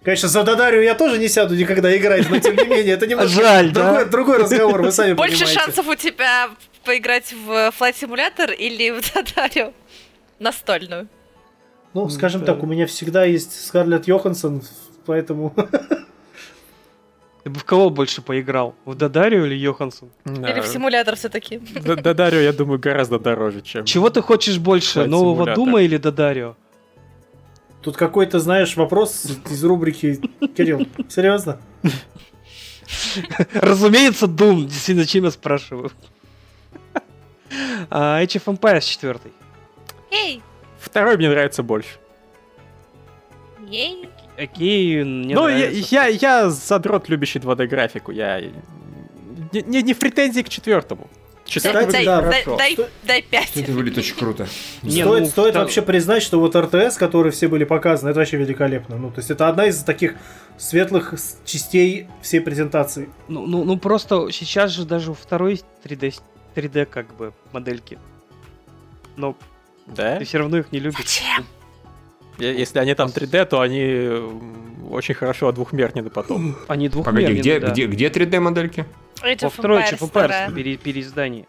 Конечно, за Дадарию я тоже не сяду никогда играть, но тем не менее, это немножко Жаль, да? другой, другой разговор, вы сами Больше понимаете. шансов у тебя поиграть в Flight Simulator или в Дадарио настольную. Ну, скажем Да. так, у меня всегда есть Скарлетт Йоханссон, поэтому... Ты бы в кого больше поиграл? В Дадарию или Йоханссон? Или в симулятор все-таки. Д- Додарио, я думаю, гораздо дороже, чем... Чего ты хочешь больше? Нового. Дума или Дадарио? Тут какой-то, знаешь, вопрос из рубрики Кирилл, серьезно? Разумеется, Дум. Действительно, зачем я спрашиваю? А, Age of Empires 4. Эй! Второй мне нравится больше. Ей! Окей, мне ну, я, я, я задрот, любящий 2D-графику. Я... Не, не, не в претензии к четвертому. Четвертый Дай, да, дай, хорошо. дай, дай пять. Это выглядит очень круто. Не, стоит ну, стоит втор- вообще признать, что вот РТС, которые все были показаны, это вообще великолепно. Ну, то есть это одна из таких светлых частей всей презентации. Ну, ну, ну, просто сейчас же даже у второй 3D, с- 3D как бы модельки. Но Да? ты все равно их не любишь. Зачем? Если они там 3D, то они очень хорошо двухмернены потом. Они Погоди, двухмерные, где, да. где, где 3D-модельки? Age Во второй. Empires пере- переиздании.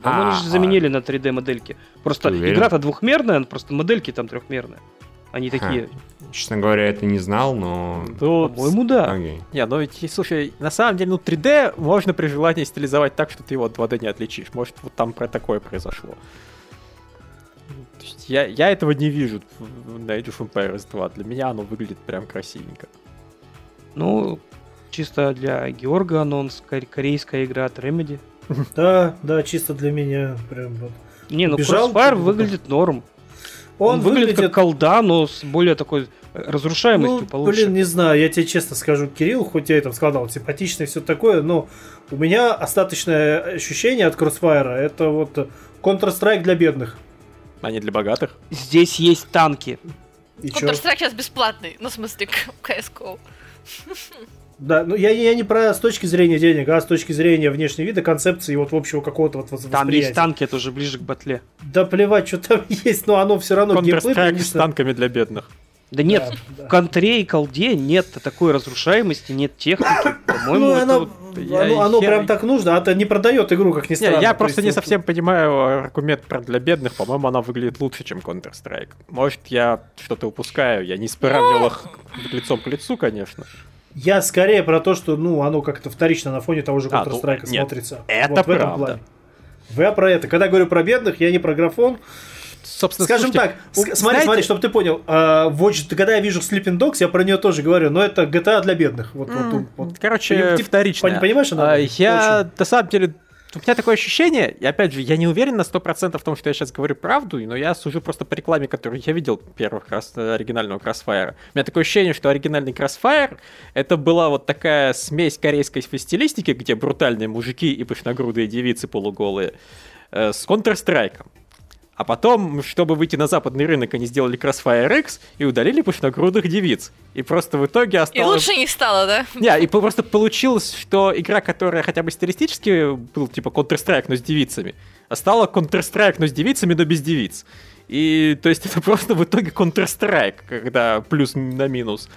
По-моему, А, они же а. заменили на 3D модельки. Просто Ты уверен? игра-то двухмерная, просто модельки там трехмерные. Они такие, Честно говоря, это не знал, но... Ну, по-моему, да. Не, ну ведь, слушай, на самом деле, ну 3D можно при желании стилизовать так, что ты его от 2D не отличишь. Может, вот там про такое произошло. То есть я, я этого не вижу на Age of Empires 2. Для меня оно выглядит прям красивенько. Ну, чисто для Георга анонс, кор- корейская игра от Remedy. Да, да, чисто для меня прям вот. Не, ну Бежал, Crossfire типа, выглядит норм. Он, Он, выглядит, как колда, но с более такой разрушаемостью Ну, получше. блин, не знаю, я тебе честно скажу, Кирилл, хоть я и там сказал, симпатичный и все такое, но у меня остаточное ощущение от Crossfire это вот Counter-Strike для бедных. А не для богатых. Здесь есть танки. И? Counter-Strike сейчас бесплатный, ну, в смысле, CSGO. Да, ну я, я не про с точки зрения денег, а с точки зрения внешнего вида, концепции и вот общего какого-то вот восприятия. Там есть танки, это уже ближе к батле. Да плевать, что там есть, но оно все равно геймплей, Counter-Strike с танками для бедных. Да нет, да. в контре и колде нет такой разрушаемости, нет техники. По-моему, Ну, оно, вот- я- оно, оно я- прям так нужно, а то не продает игру, как ни Не, странно. я То просто не совсем понимаю аргумент про для бедных. По-моему, она выглядит лучше, чем Counter-Strike. Может, я что-то упускаю. Я не сравнивал их лицом к лицу, конечно. Я скорее про то, что, ну, оно как-то вторично на фоне того же А, ну, Counter-Strike смотрится. это вот в этом правда. плане. Я про это. Когда говорю про бедных, я не про графон. Собственно, Скажем слушайте, так, у- смотри, знаете- смотри, чтобы ты понял. а, Watch- когда я вижу Sleeping Dogs, я про нее тоже говорю, но это GTA для бедных. Вот, вот, М, вот. Короче, Поним- вторично. пон- понимаешь, она А, Я, очень- на самом деле, у меня такое ощущение, и опять же, я не уверен на 100% в том, что я сейчас говорю правду, но я сужу просто по рекламе, которую я видел первых раз э, оригинального Crossfire. У меня такое ощущение, что оригинальный Crossfire это была вот такая смесь корейской стилистики, где брутальные мужики и пышногрудые девицы полуголые, э, с Counter-Strike. А потом, чтобы выйти на западный рынок, они сделали Crossfire X и удалили пышногрудых девиц. И просто в итоге И осталось... лучше не стало, да? Не, и просто получилось, что игра, которая хотя бы стилистически был типа Counter-Strike, но с девицами, а стала Counter-Strike, но с девицами, но без девиц. И то есть это просто в итоге Counter-Strike, когда плюс на минус.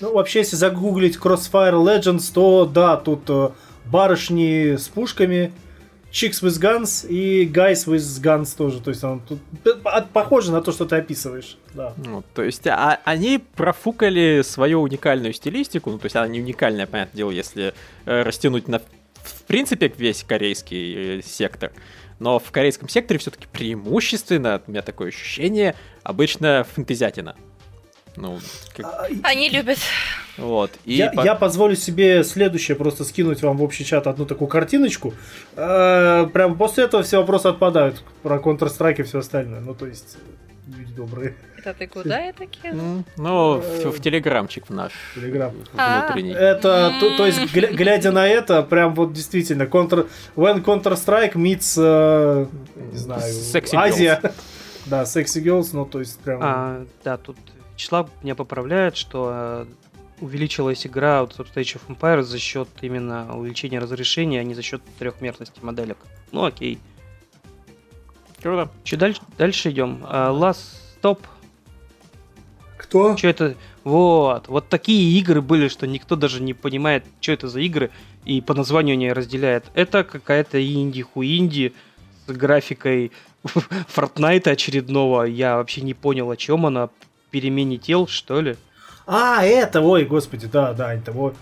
Ну, вообще, если загуглить Crossfire Legends, то да, тут э, барышни с пушками, Chicks with Guns и Guys with Guns тоже. То есть он тут похоже на то, что ты описываешь. Да. Ну, то есть а- они профукали свою уникальную стилистику, ну то есть она не уникальная, понятное дело, если э, растянуть на в принципе весь корейский э, сектор. Но в корейском секторе все-таки преимущественно, у меня такое ощущение, обычно фэнтезятина. Ну, как- А, Они любят. вот. И я, по- я позволю себе следующее просто скинуть вам в общий чат одну такую картиночку. Э, прям после этого все вопросы отпадают про Counter-Strike и все остальное. Ну, то есть, э, люди добрые. Это ты куда я такие? М, Ну, в, в телеграмчик в наш Телеграм. А. внутренний. Это, то, то есть, гля- глядя на это, прям вот действительно, Counter, when Counter-Strike meets, э, не знаю, Sexy Азия. Да, Sexy Girls, ну, то есть, прям... А, да, тут Вячеслав меня поправляет, что э, увеличилась игра от Age of Empires за счет именно увеличения разрешения, а не за счет трехмерности моделек. Ну окей. Круто. Че дальше, дальше идем? А, Last Stop. Кто? Что это? Вот. Вот такие игры были, что никто даже не понимает, что это за игры, и по названию не разделяет. Это какая-то инди-хуинди с графикой Fortnite очередного. Я вообще не понял, о чем она. Перемене тел, что ли? А, это, ой, господи, да, да, это вот.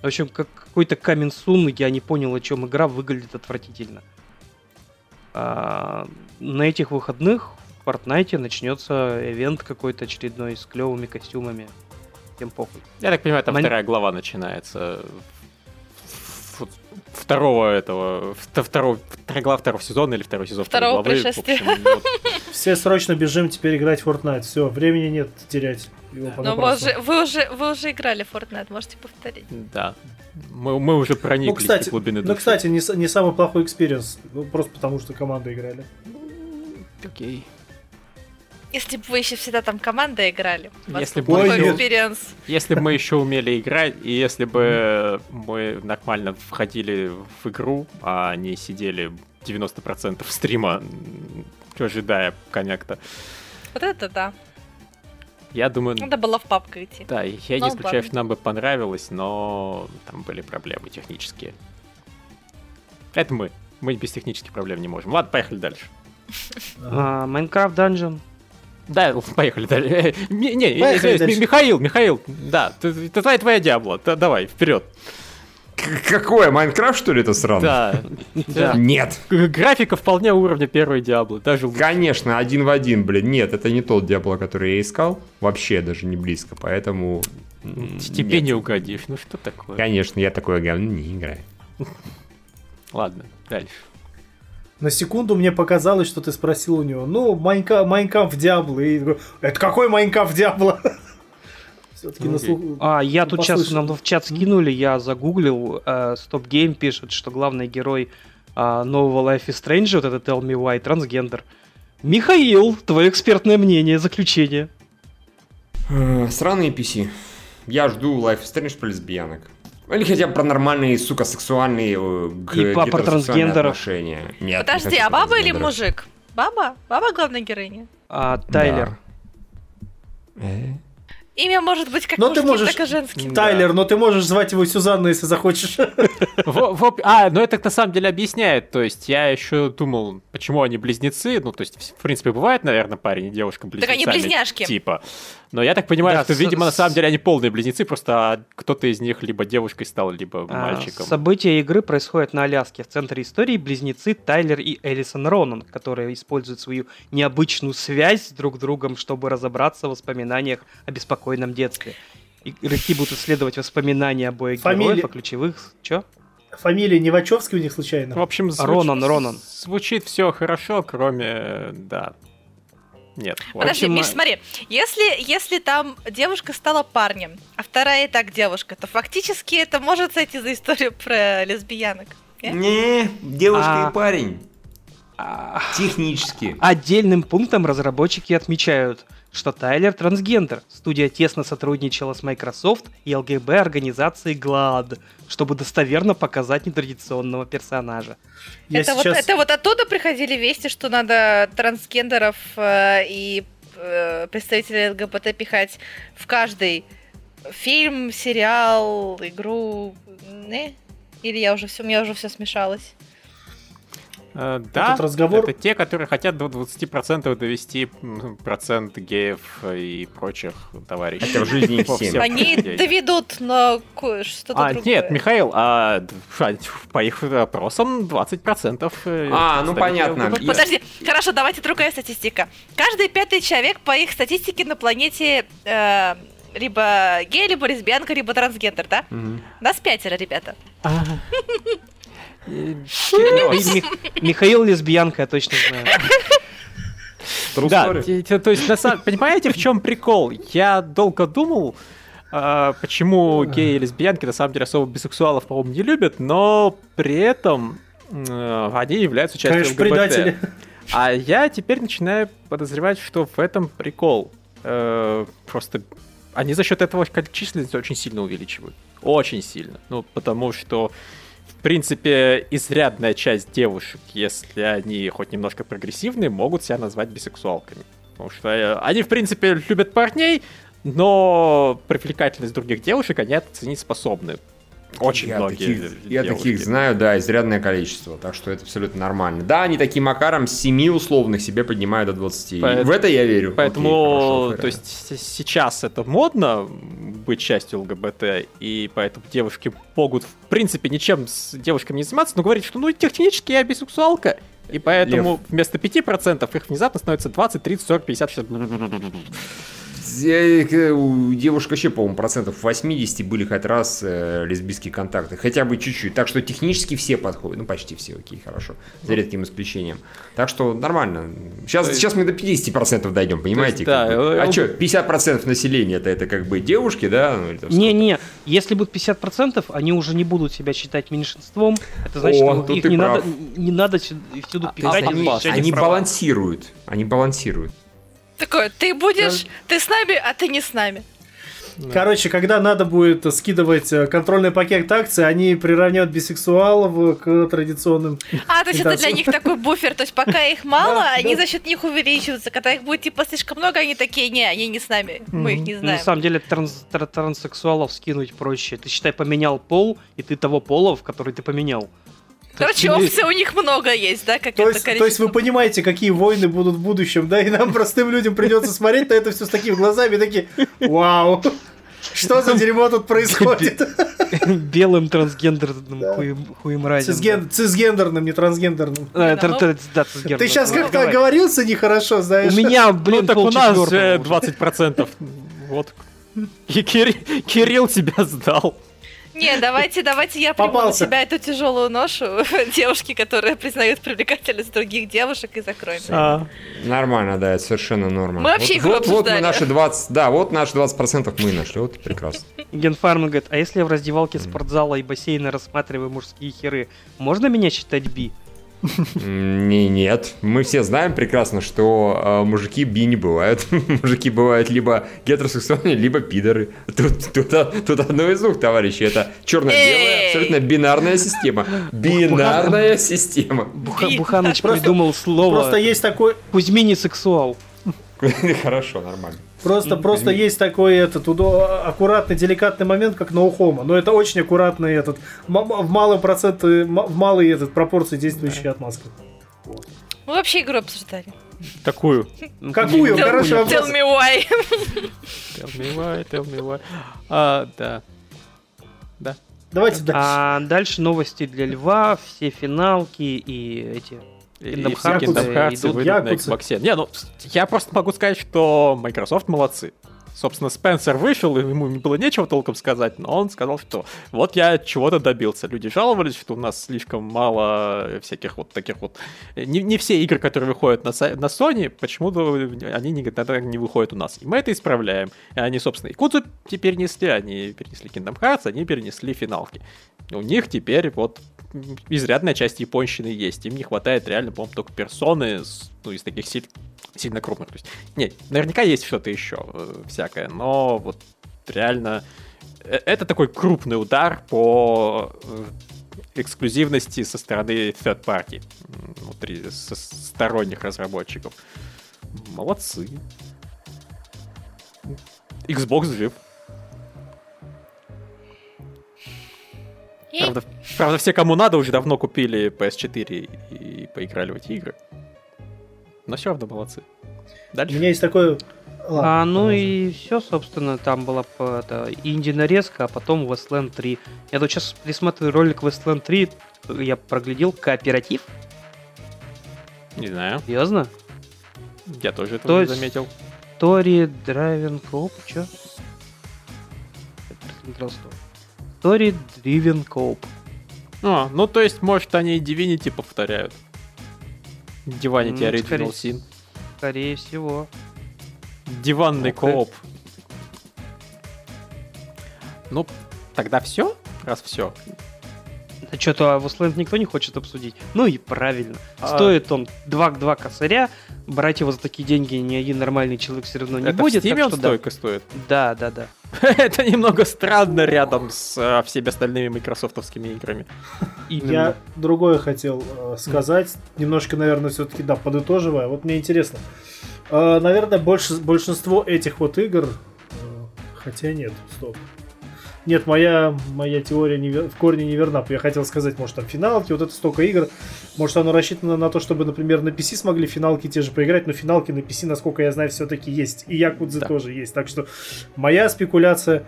В общем, как какой-то камень сун, я не понял, о чем игра, выглядит отвратительно. А, на этих выходных в Fortnite начнется ивент какой-то очередной с клевыми костюмами. Всем похуй. Я так понимаю, там Мон- вторая глава начинается. Второго этого. вт- Второго, вторая глава второго сезона или второй сезон Второго второй главы. Пришествия. общем, вот. Все срочно бежим теперь играть в Fortnite. Все, времени нет терять. Его Но вы уже, вы, уже, вы уже играли в Fortnite, можете повторить. Да. Мы, мы уже прониклись Ну, кстати, в глубины ну, души. кстати, не, не самый плохой experience. Ну, просто потому, что команды играли. Окей. Если бы вы еще всегда там команда играли, Если бы Ой, плохой нет. experience. Если бы мы еще умели играть, и если бы мы нормально входили в игру, а не сидели 90% стрима, ожидая коннекта, Вот это да. я думаю, Надо было в папку идти. да, я не Ну, исключаю, ладно. что нам бы понравилось, но там были проблемы технические. Это мы. Мы без технических проблем не можем. Ладно, поехали дальше. Minecraft Dungeon. Да, поехали дальше. Э, Не, не, Поехали извиняюсь, дальше. Ми- Михаил, Михаил, да, ты, ты твоя, твоя Диабло, да, давай, вперед. Какое? Майнкрафт, что ли, это сраный? Да. Да. Нет. Графика вполне уровня первой Диаблы, даже лучше. Конечно, один в один, блин. Нет, это не тот Диабло, который я искал. Вообще даже не близко, поэтому... Тебе нет. не угодишь, ну что такое? Конечно, я такое говно не играю. Ладно, дальше. На секунду мне показалось, что ты спросил у него, ну, Майнка, Minecraft Diablo. И говорю, это какой Minecraft Diablo? Все-таки на Окей. слух... А, я тут сейчас нам в чат скинули, я загуглил, э, StopGame пишет, что главный герой а, нового Life is Strange, вот этот Tell Me Why, трансгендер. Михаил, твое экспертное мнение, заключение. Э, Сраные PC. Я жду Life is Strange про лесбиянок. Или хотя бы про нормальные, сука, сексуальные э, г- И гетеросексуальные трансгендеров. отношения. Нет, не Подожди, хочу а баба или мужик? Баба? Баба главная героиня? А, Тайлер. Да. Э? Имя может быть как Но ты мужским, можешь- так и женским. Тайлер, но ты можешь звать его Сюзанна, если захочешь. А, ну это на самом деле объясняет. То есть я еще думал, почему они близнецы. Ну, то есть, в принципе, бывает, наверное, парень и девушка Так близнецы. они близняшки. Типа. Но я так понимаю, Да, что, с- видимо, на с- самом деле они полные близнецы, просто кто-то из них либо девушкой стал, либо А, мальчиком. События игры происходят на Аляске. В центре истории близнецы Тайлер и Элисон Ронан, которые используют свою необычную связь с друг другом, чтобы разобраться в воспоминаниях о беспокойном детстве. Игроки будут исследовать воспоминания обоих Фамилия- героев, о ключевых... Чё? Фамилия не Вачовский у них В случайно? общем, звуч- Ронан, Ронан. Звучит все хорошо, кроме... Да. Нет. вот. Подожди, общем, Миш, смотри, если, если там девушка стала парнем, а вторая и так девушка, то фактически это может сойти за историю про лесбиянок. не? Не, девушка А. и парень. Технически. Отдельным пунктом разработчики отмечают, что Тайлер трансгендер. Студия тесно сотрудничала с Microsoft и ЛГБ-организацией GLAAD, чтобы достоверно показать нетрадиционного персонажа. Я это, сейчас... вот, это вот оттуда приходили вести, что надо трансгендеров э, и э, представителей ЛГБТ пихать в каждый фильм, сериал, игру. Не? Или я уже все, у меня уже все смешалось. Э, да, Этот разговор- это те, которые хотят до 20% довести процент геев и прочих товарищей. Хотя в жизни всех Они доведут, но ко- что-то А, другое. нет, Михаил, а, а, по их опросам 20% э, А, ну понятно. Подожди, хорошо, давайте другая статистика. Каждый пятый человек по их статистике на планете э, либо гей, либо лесбиянка, либо трансгендер, да? Мгм. Нас пятеро, ребята. А. Мих- Михаил лесбиянка, я точно знаю. Да, то есть, понимаете, в чем прикол? Я долго думал, а, почему геи и лесбиянки на самом деле особо бисексуалов, по-моему, не любят, но при этом э, они являются частью Конечно, ЛГБТ. предатели. А я теперь начинаю подозревать, что в этом прикол. Э, просто они за счет этого численность очень сильно увеличивают. Очень сильно. Ну, потому что, принципе, изрядная часть девушек, если они хоть немножко прогрессивные, могут себя назвать бисексуалками. Потому что э, они, в принципе, любят парней, но привлекательность других девушек они оценить способны. Очень я многие таких, я таких знаю, да, изрядное количество, так что это абсолютно нормально. Да, они таким макаром с 7 условных себе поднимают до 20. Поэт- В это я верю. Поэтому, Окей, хорошо, то есть сейчас это модно быть частью ЛГБТ, и поэтому девушки могут, в принципе, ничем с девушками не заниматься, но говорить, что ну технически я бисексуалка. И поэтому Лев. вместо 5% их внезапно становится 20, 30, 40, 50, 60. Э, У девушек вообще, по-моему, процентов 80 были хоть раз э, лесбийские контакты. Хотя бы чуть-чуть. Так что технически все подходят. Ну, почти все, окей, хорошо. За редким исключением. Так что нормально. Сейчас, есть- сейчас мы до 50% дойдем, понимаете? да, как бы. э, А э, что, 50% населения это, это как бы девушки, да? Ну, Не-не, если будет 50%, они уже не будут себя считать меньшинством. Это значит, О, что тут их не прав. надо, не надо сю- всюду А, пихать. они- Они балансируют. Они балансируют. Такое, ты будешь, ты с нами, а ты не с нами. Короче, когда надо будет скидывать э, контрольный пакет акций, они приравняют бисексуалов к традиционным. А, то есть это для них такой буфер, то есть пока их мало, они за счет них увеличиваются. Когда их будет типа слишком много, они такие, не, они не с нами, мы их не Ну, знаем. На самом деле транс- тр- транссексуалов скинуть проще. Ты считай, поменял пол, и ты того пола, в который ты поменял. Короче, опций у них много есть, да, как То это есть, то есть вы понимаете, какие войны будут в будущем, да? И нам, простым людям, придется смотреть на это все с такими глазами, такие, вау, что за дерьмо тут происходит? Белым трансгендерным Да. хуем- хуемразем. Цисген- Цисгендерным, не трансгендерным. Да, Да, цисгендерным. Ты сейчас Ну, как-то оговорился нехорошо, знаешь. У меня, блин, ну так у нас же уже. 20%. Вот. И Кир- Кирилл тебя сдал. Не, давайте, давайте я приму на себя эту тяжелую ношу девушки, которые признают привлекательность других девушек и закроем. А, Нормально, да, это совершенно норма. Мы вообще вот, вот, вот мы наши 20, да, вот наши 20% мы нашли, вот прекрасно. Генфарм говорит, а если я в раздевалке спортзала и бассейна рассматриваю мужские херы, можно меня считать би? Не, нет. Мы все знаем прекрасно, что э, мужики би не бывают. мужики бывают либо гетеросексуальные, либо пидоры. Тут, тут, тут одно из двух, товарищи. Это черно-белая, абсолютно бинарная система. Бинарная система. Буханыч Просто- придумал слово Просто есть такой, Кузьмини сексуал. Хорошо, нормально. Просто, просто есть такой этот аккуратный, деликатный момент, как ноухома. Но это очень аккуратный этот, в малый процент, в малые этот пропорции действующая отмазка. Мы вообще игру обсуждали. такую. Какую? Тell- Хороший Tell вопрос. me why. Tell me why, tell me why. А, да. Да. Давайте дальше. А дальше новости для Льва, все финалки и эти... Kingdom Hearts Kingdom Hearts идут. выйдут на. Xbox. Не, ну, я просто могу сказать, что Microsoft молодцы. Собственно, Спенсер вышел, и ему не было нечего толком сказать, но он сказал, что вот я чего-то добился. Люди жаловались, что у нас слишком мало всяких вот таких вот... Не, не все игры, которые выходят на, на Sony, почему-то они никогда не выходят у нас. И мы это исправляем. И они, собственно, и Кудзу теперь несли, они перенесли Kingdom Hearts, они перенесли финалки. У них теперь вот изрядная часть японщины есть. Им не хватает реально, по-моему, только персоны, ну, из таких силь- сильно крупных. То есть, нет, наверняка есть что-то еще э, всякое, но вот реально э, это такой крупный удар по э, эксклюзивности со стороны third party, внутри со сторонних разработчиков. Молодцы. Xbox жив. Правда, правда, все, кому надо, уже давно купили PS4 и поиграли в эти игры. Но все равно молодцы. У Дальше. меня есть такое... Ладно, А, ну и все, собственно, там была это, инди-нарезка, а потом Westland 3. Я тут сейчас присматриваю ролик Wasteland 3, я проглядел кооператив, Не знаю. серьезно? Я тоже это есть- заметил. Story-driven co-op, чё? Я просмотрел Story-driven co-op. А, ну то есть, может, они и Divinity повторяют. Divinity М, Original скорее Sin. Скорее всего. Диванный Окей. кооп. Ну, тогда все? Раз все. А что-то Westland никто не хочет обсудить. Ну и правильно. А- Стоит он 2 косаря, брать его за такие деньги ни один нормальный человек все равно не это будет. так он что да. столько стоит. Да, да, да. это немного странно рядом с а, всеми остальными майкрософтовскими играми. Именно. Я другое хотел э, сказать, немножко, наверное, все-таки, да, подытоживая. Вот мне интересно. Э, наверное, большинство этих вот игр... э, хотя нет, стоп. Нет, моя, моя теория не в корне не верна. Я хотел сказать, может, там финалки, вот это столько игр. Может, оно рассчитано на то, чтобы, например, на PC смогли финалки те же поиграть, но финалки на PC, насколько я знаю, все-таки есть. И Якудзы Да. тоже есть. Так что моя спекуляция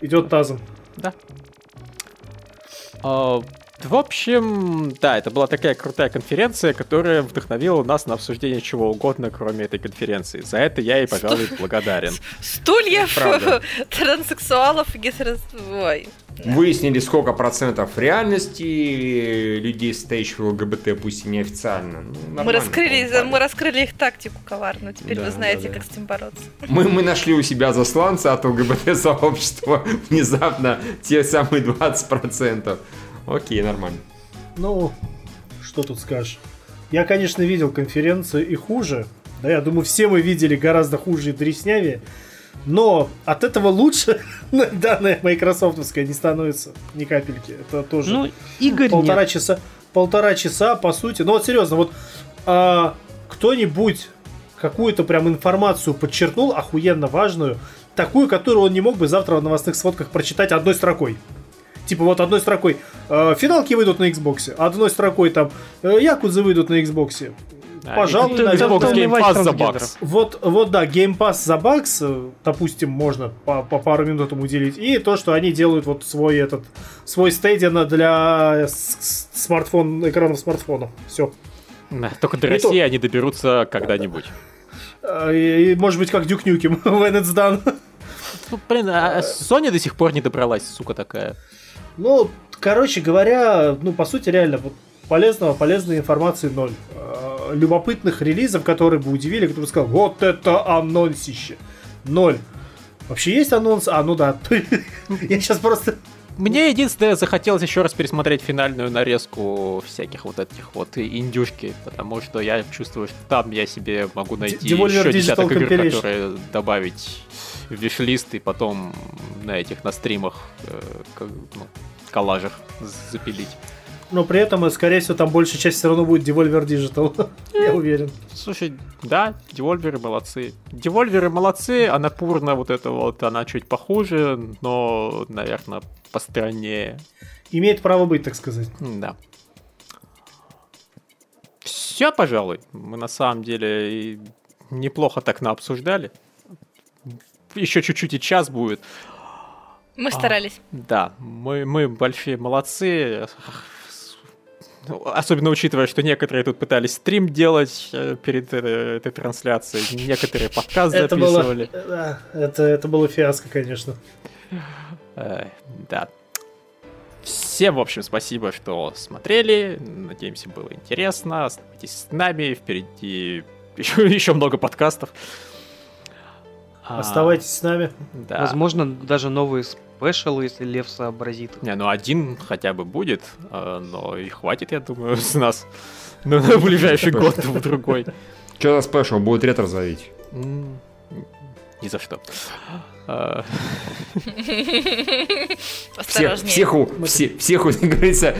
идет тазом. А, В общем, да, это была такая крутая конференция, которая вдохновила нас на обсуждение чего угодно, кроме этой конференции. За это я ей, пожалуй, благодарен. Стульев, транссексуалов и гетерос... Ой. Выяснили, сколько процентов реальности людей, стоящих в ЛГБТ, пусть и неофициально. Ну, Мы раскрыли, по-моему, мы раскрыли их тактику коварную. Теперь Да, вы знаете, да, да. как с этим бороться. Мы, мы нашли у себя засланца от ЛГБТ-сообщества внезапно те самые 20%. Окей, нормально. Ну, что тут скажешь? Я, конечно, видел конференцию и хуже. Да, я думаю, все мы видели гораздо хуже и дреснявее. Но от этого лучше данная майкрософтовская не становится ни капельки. Это тоже Ну, Игорь полтора нет. часа. Полтора часа, по сути. Ну вот серьезно, вот а, кто-нибудь какую-то прям информацию подчеркнул, охуенно важную, такую, которую он не мог бы завтра в новостных сводках прочитать одной строкой. Типа вот одной строкой э, финалки выйдут на Xbox, одной строкой там э, Якудзы выйдут на Xbox. А, Пожалуй, и- и наверное. Xbox Это Game Pass за бакс. Вот, вот да, Game Pass за бакс, э, допустим, можно по, по пару минут этому уделить. И то, что они делают вот свой этот свой стейдиан для смартфон, экранов смартфонов. Все. Да, Только до то. России они доберутся когда-нибудь. И, и, может быть, как Nukem, when it's done. Ну, блин, а Sony до сих пор не добралась, сука такая. Ну, короче говоря, ну, по сути, реально, вот полезного, полезной информации ноль. Э, Любопытных релизов, которые бы удивили, которые бы сказал, вот это анонсище. Ноль. Вообще есть анонс? А, ну да. Я сейчас просто... Мне единственное захотелось еще раз пересмотреть финальную нарезку всяких вот этих вот индюшки, потому что я чувствую, что там я себе могу найти Devolver еще десяток игр, которые добавить виш-лист и потом на этих, на стримах, э, как, ну, коллажах запилить. Но при этом, э, скорее всего, там большая часть все равно будет Devolver Digital. Я уверен. Слушай, да, девольверы молодцы. Девольверы молодцы, а Напурна вот это вот, она чуть похуже, но, наверное, постраннее. Имеет право быть, так сказать. Да. Все, пожалуй. Мы на самом деле неплохо так наобсуждали. Еще чуть-чуть и час будет. Мы старались. Да, мы, мы большие молодцы. Особенно учитывая, что некоторые тут пытались стрим делать э, перед э, этой трансляцией, некоторые подкаст Это было, записывали. да, это, это было фиаско, конечно. Э, Да. Всем, в общем, спасибо, что смотрели. Надеемся, было интересно. Оставайтесь с нами. Впереди еще, еще много подкастов. А, Оставайтесь с нами. Да. Возможно, даже новые спешалы, если Лев сообразит. Не, ну один хотя бы будет, а, но и хватит, я думаю, с нас на, ближайший год в другой. Что за спешл? Будет ретро зовить. М, Ни за что. Всех, всех, у- все, всех, как говорится,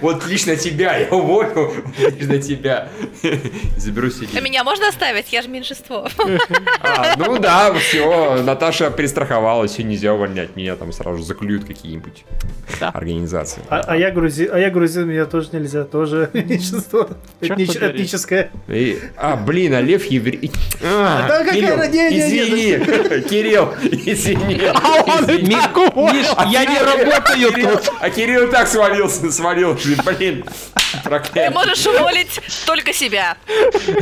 вот лично тебя я уволю, лично тебя. Заберу себе. А меня можно оставить? Я же меньшинство. А, ну да, все, Наташа перестраховалась, все нельзя увольнять. Меня там сразу заклюют какие-нибудь Да. организации. А, а я грузин, а я грузин, меня тоже нельзя, тоже меньшинство этнич- этническое. И- а, блин, а Лев еврей. А, Да какая Кирилл, извини, Кирилл, извини. извини. Миш, я не работаю Кирилл- тут. А Кирилл так свалился, свалился, блин, Ты проклятие. можешь уволить только себя.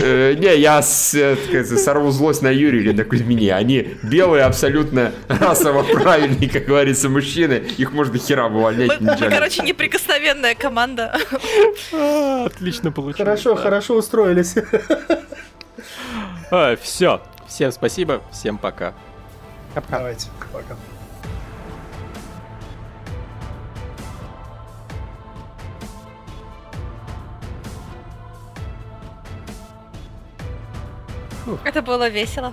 Э, Не, я с- э, так сорву злость на Юрия или на Кузьмине. Они белые, абсолютно расово правильные, как говорится, мужчины. Их можно херам Мы, увольнять. мы, жаль. короче, неприкосновенная команда. а, Отлично получилось. Хорошо, да. хорошо устроились. Все. Всем спасибо, всем пока. Давайте, пока. Это было весело.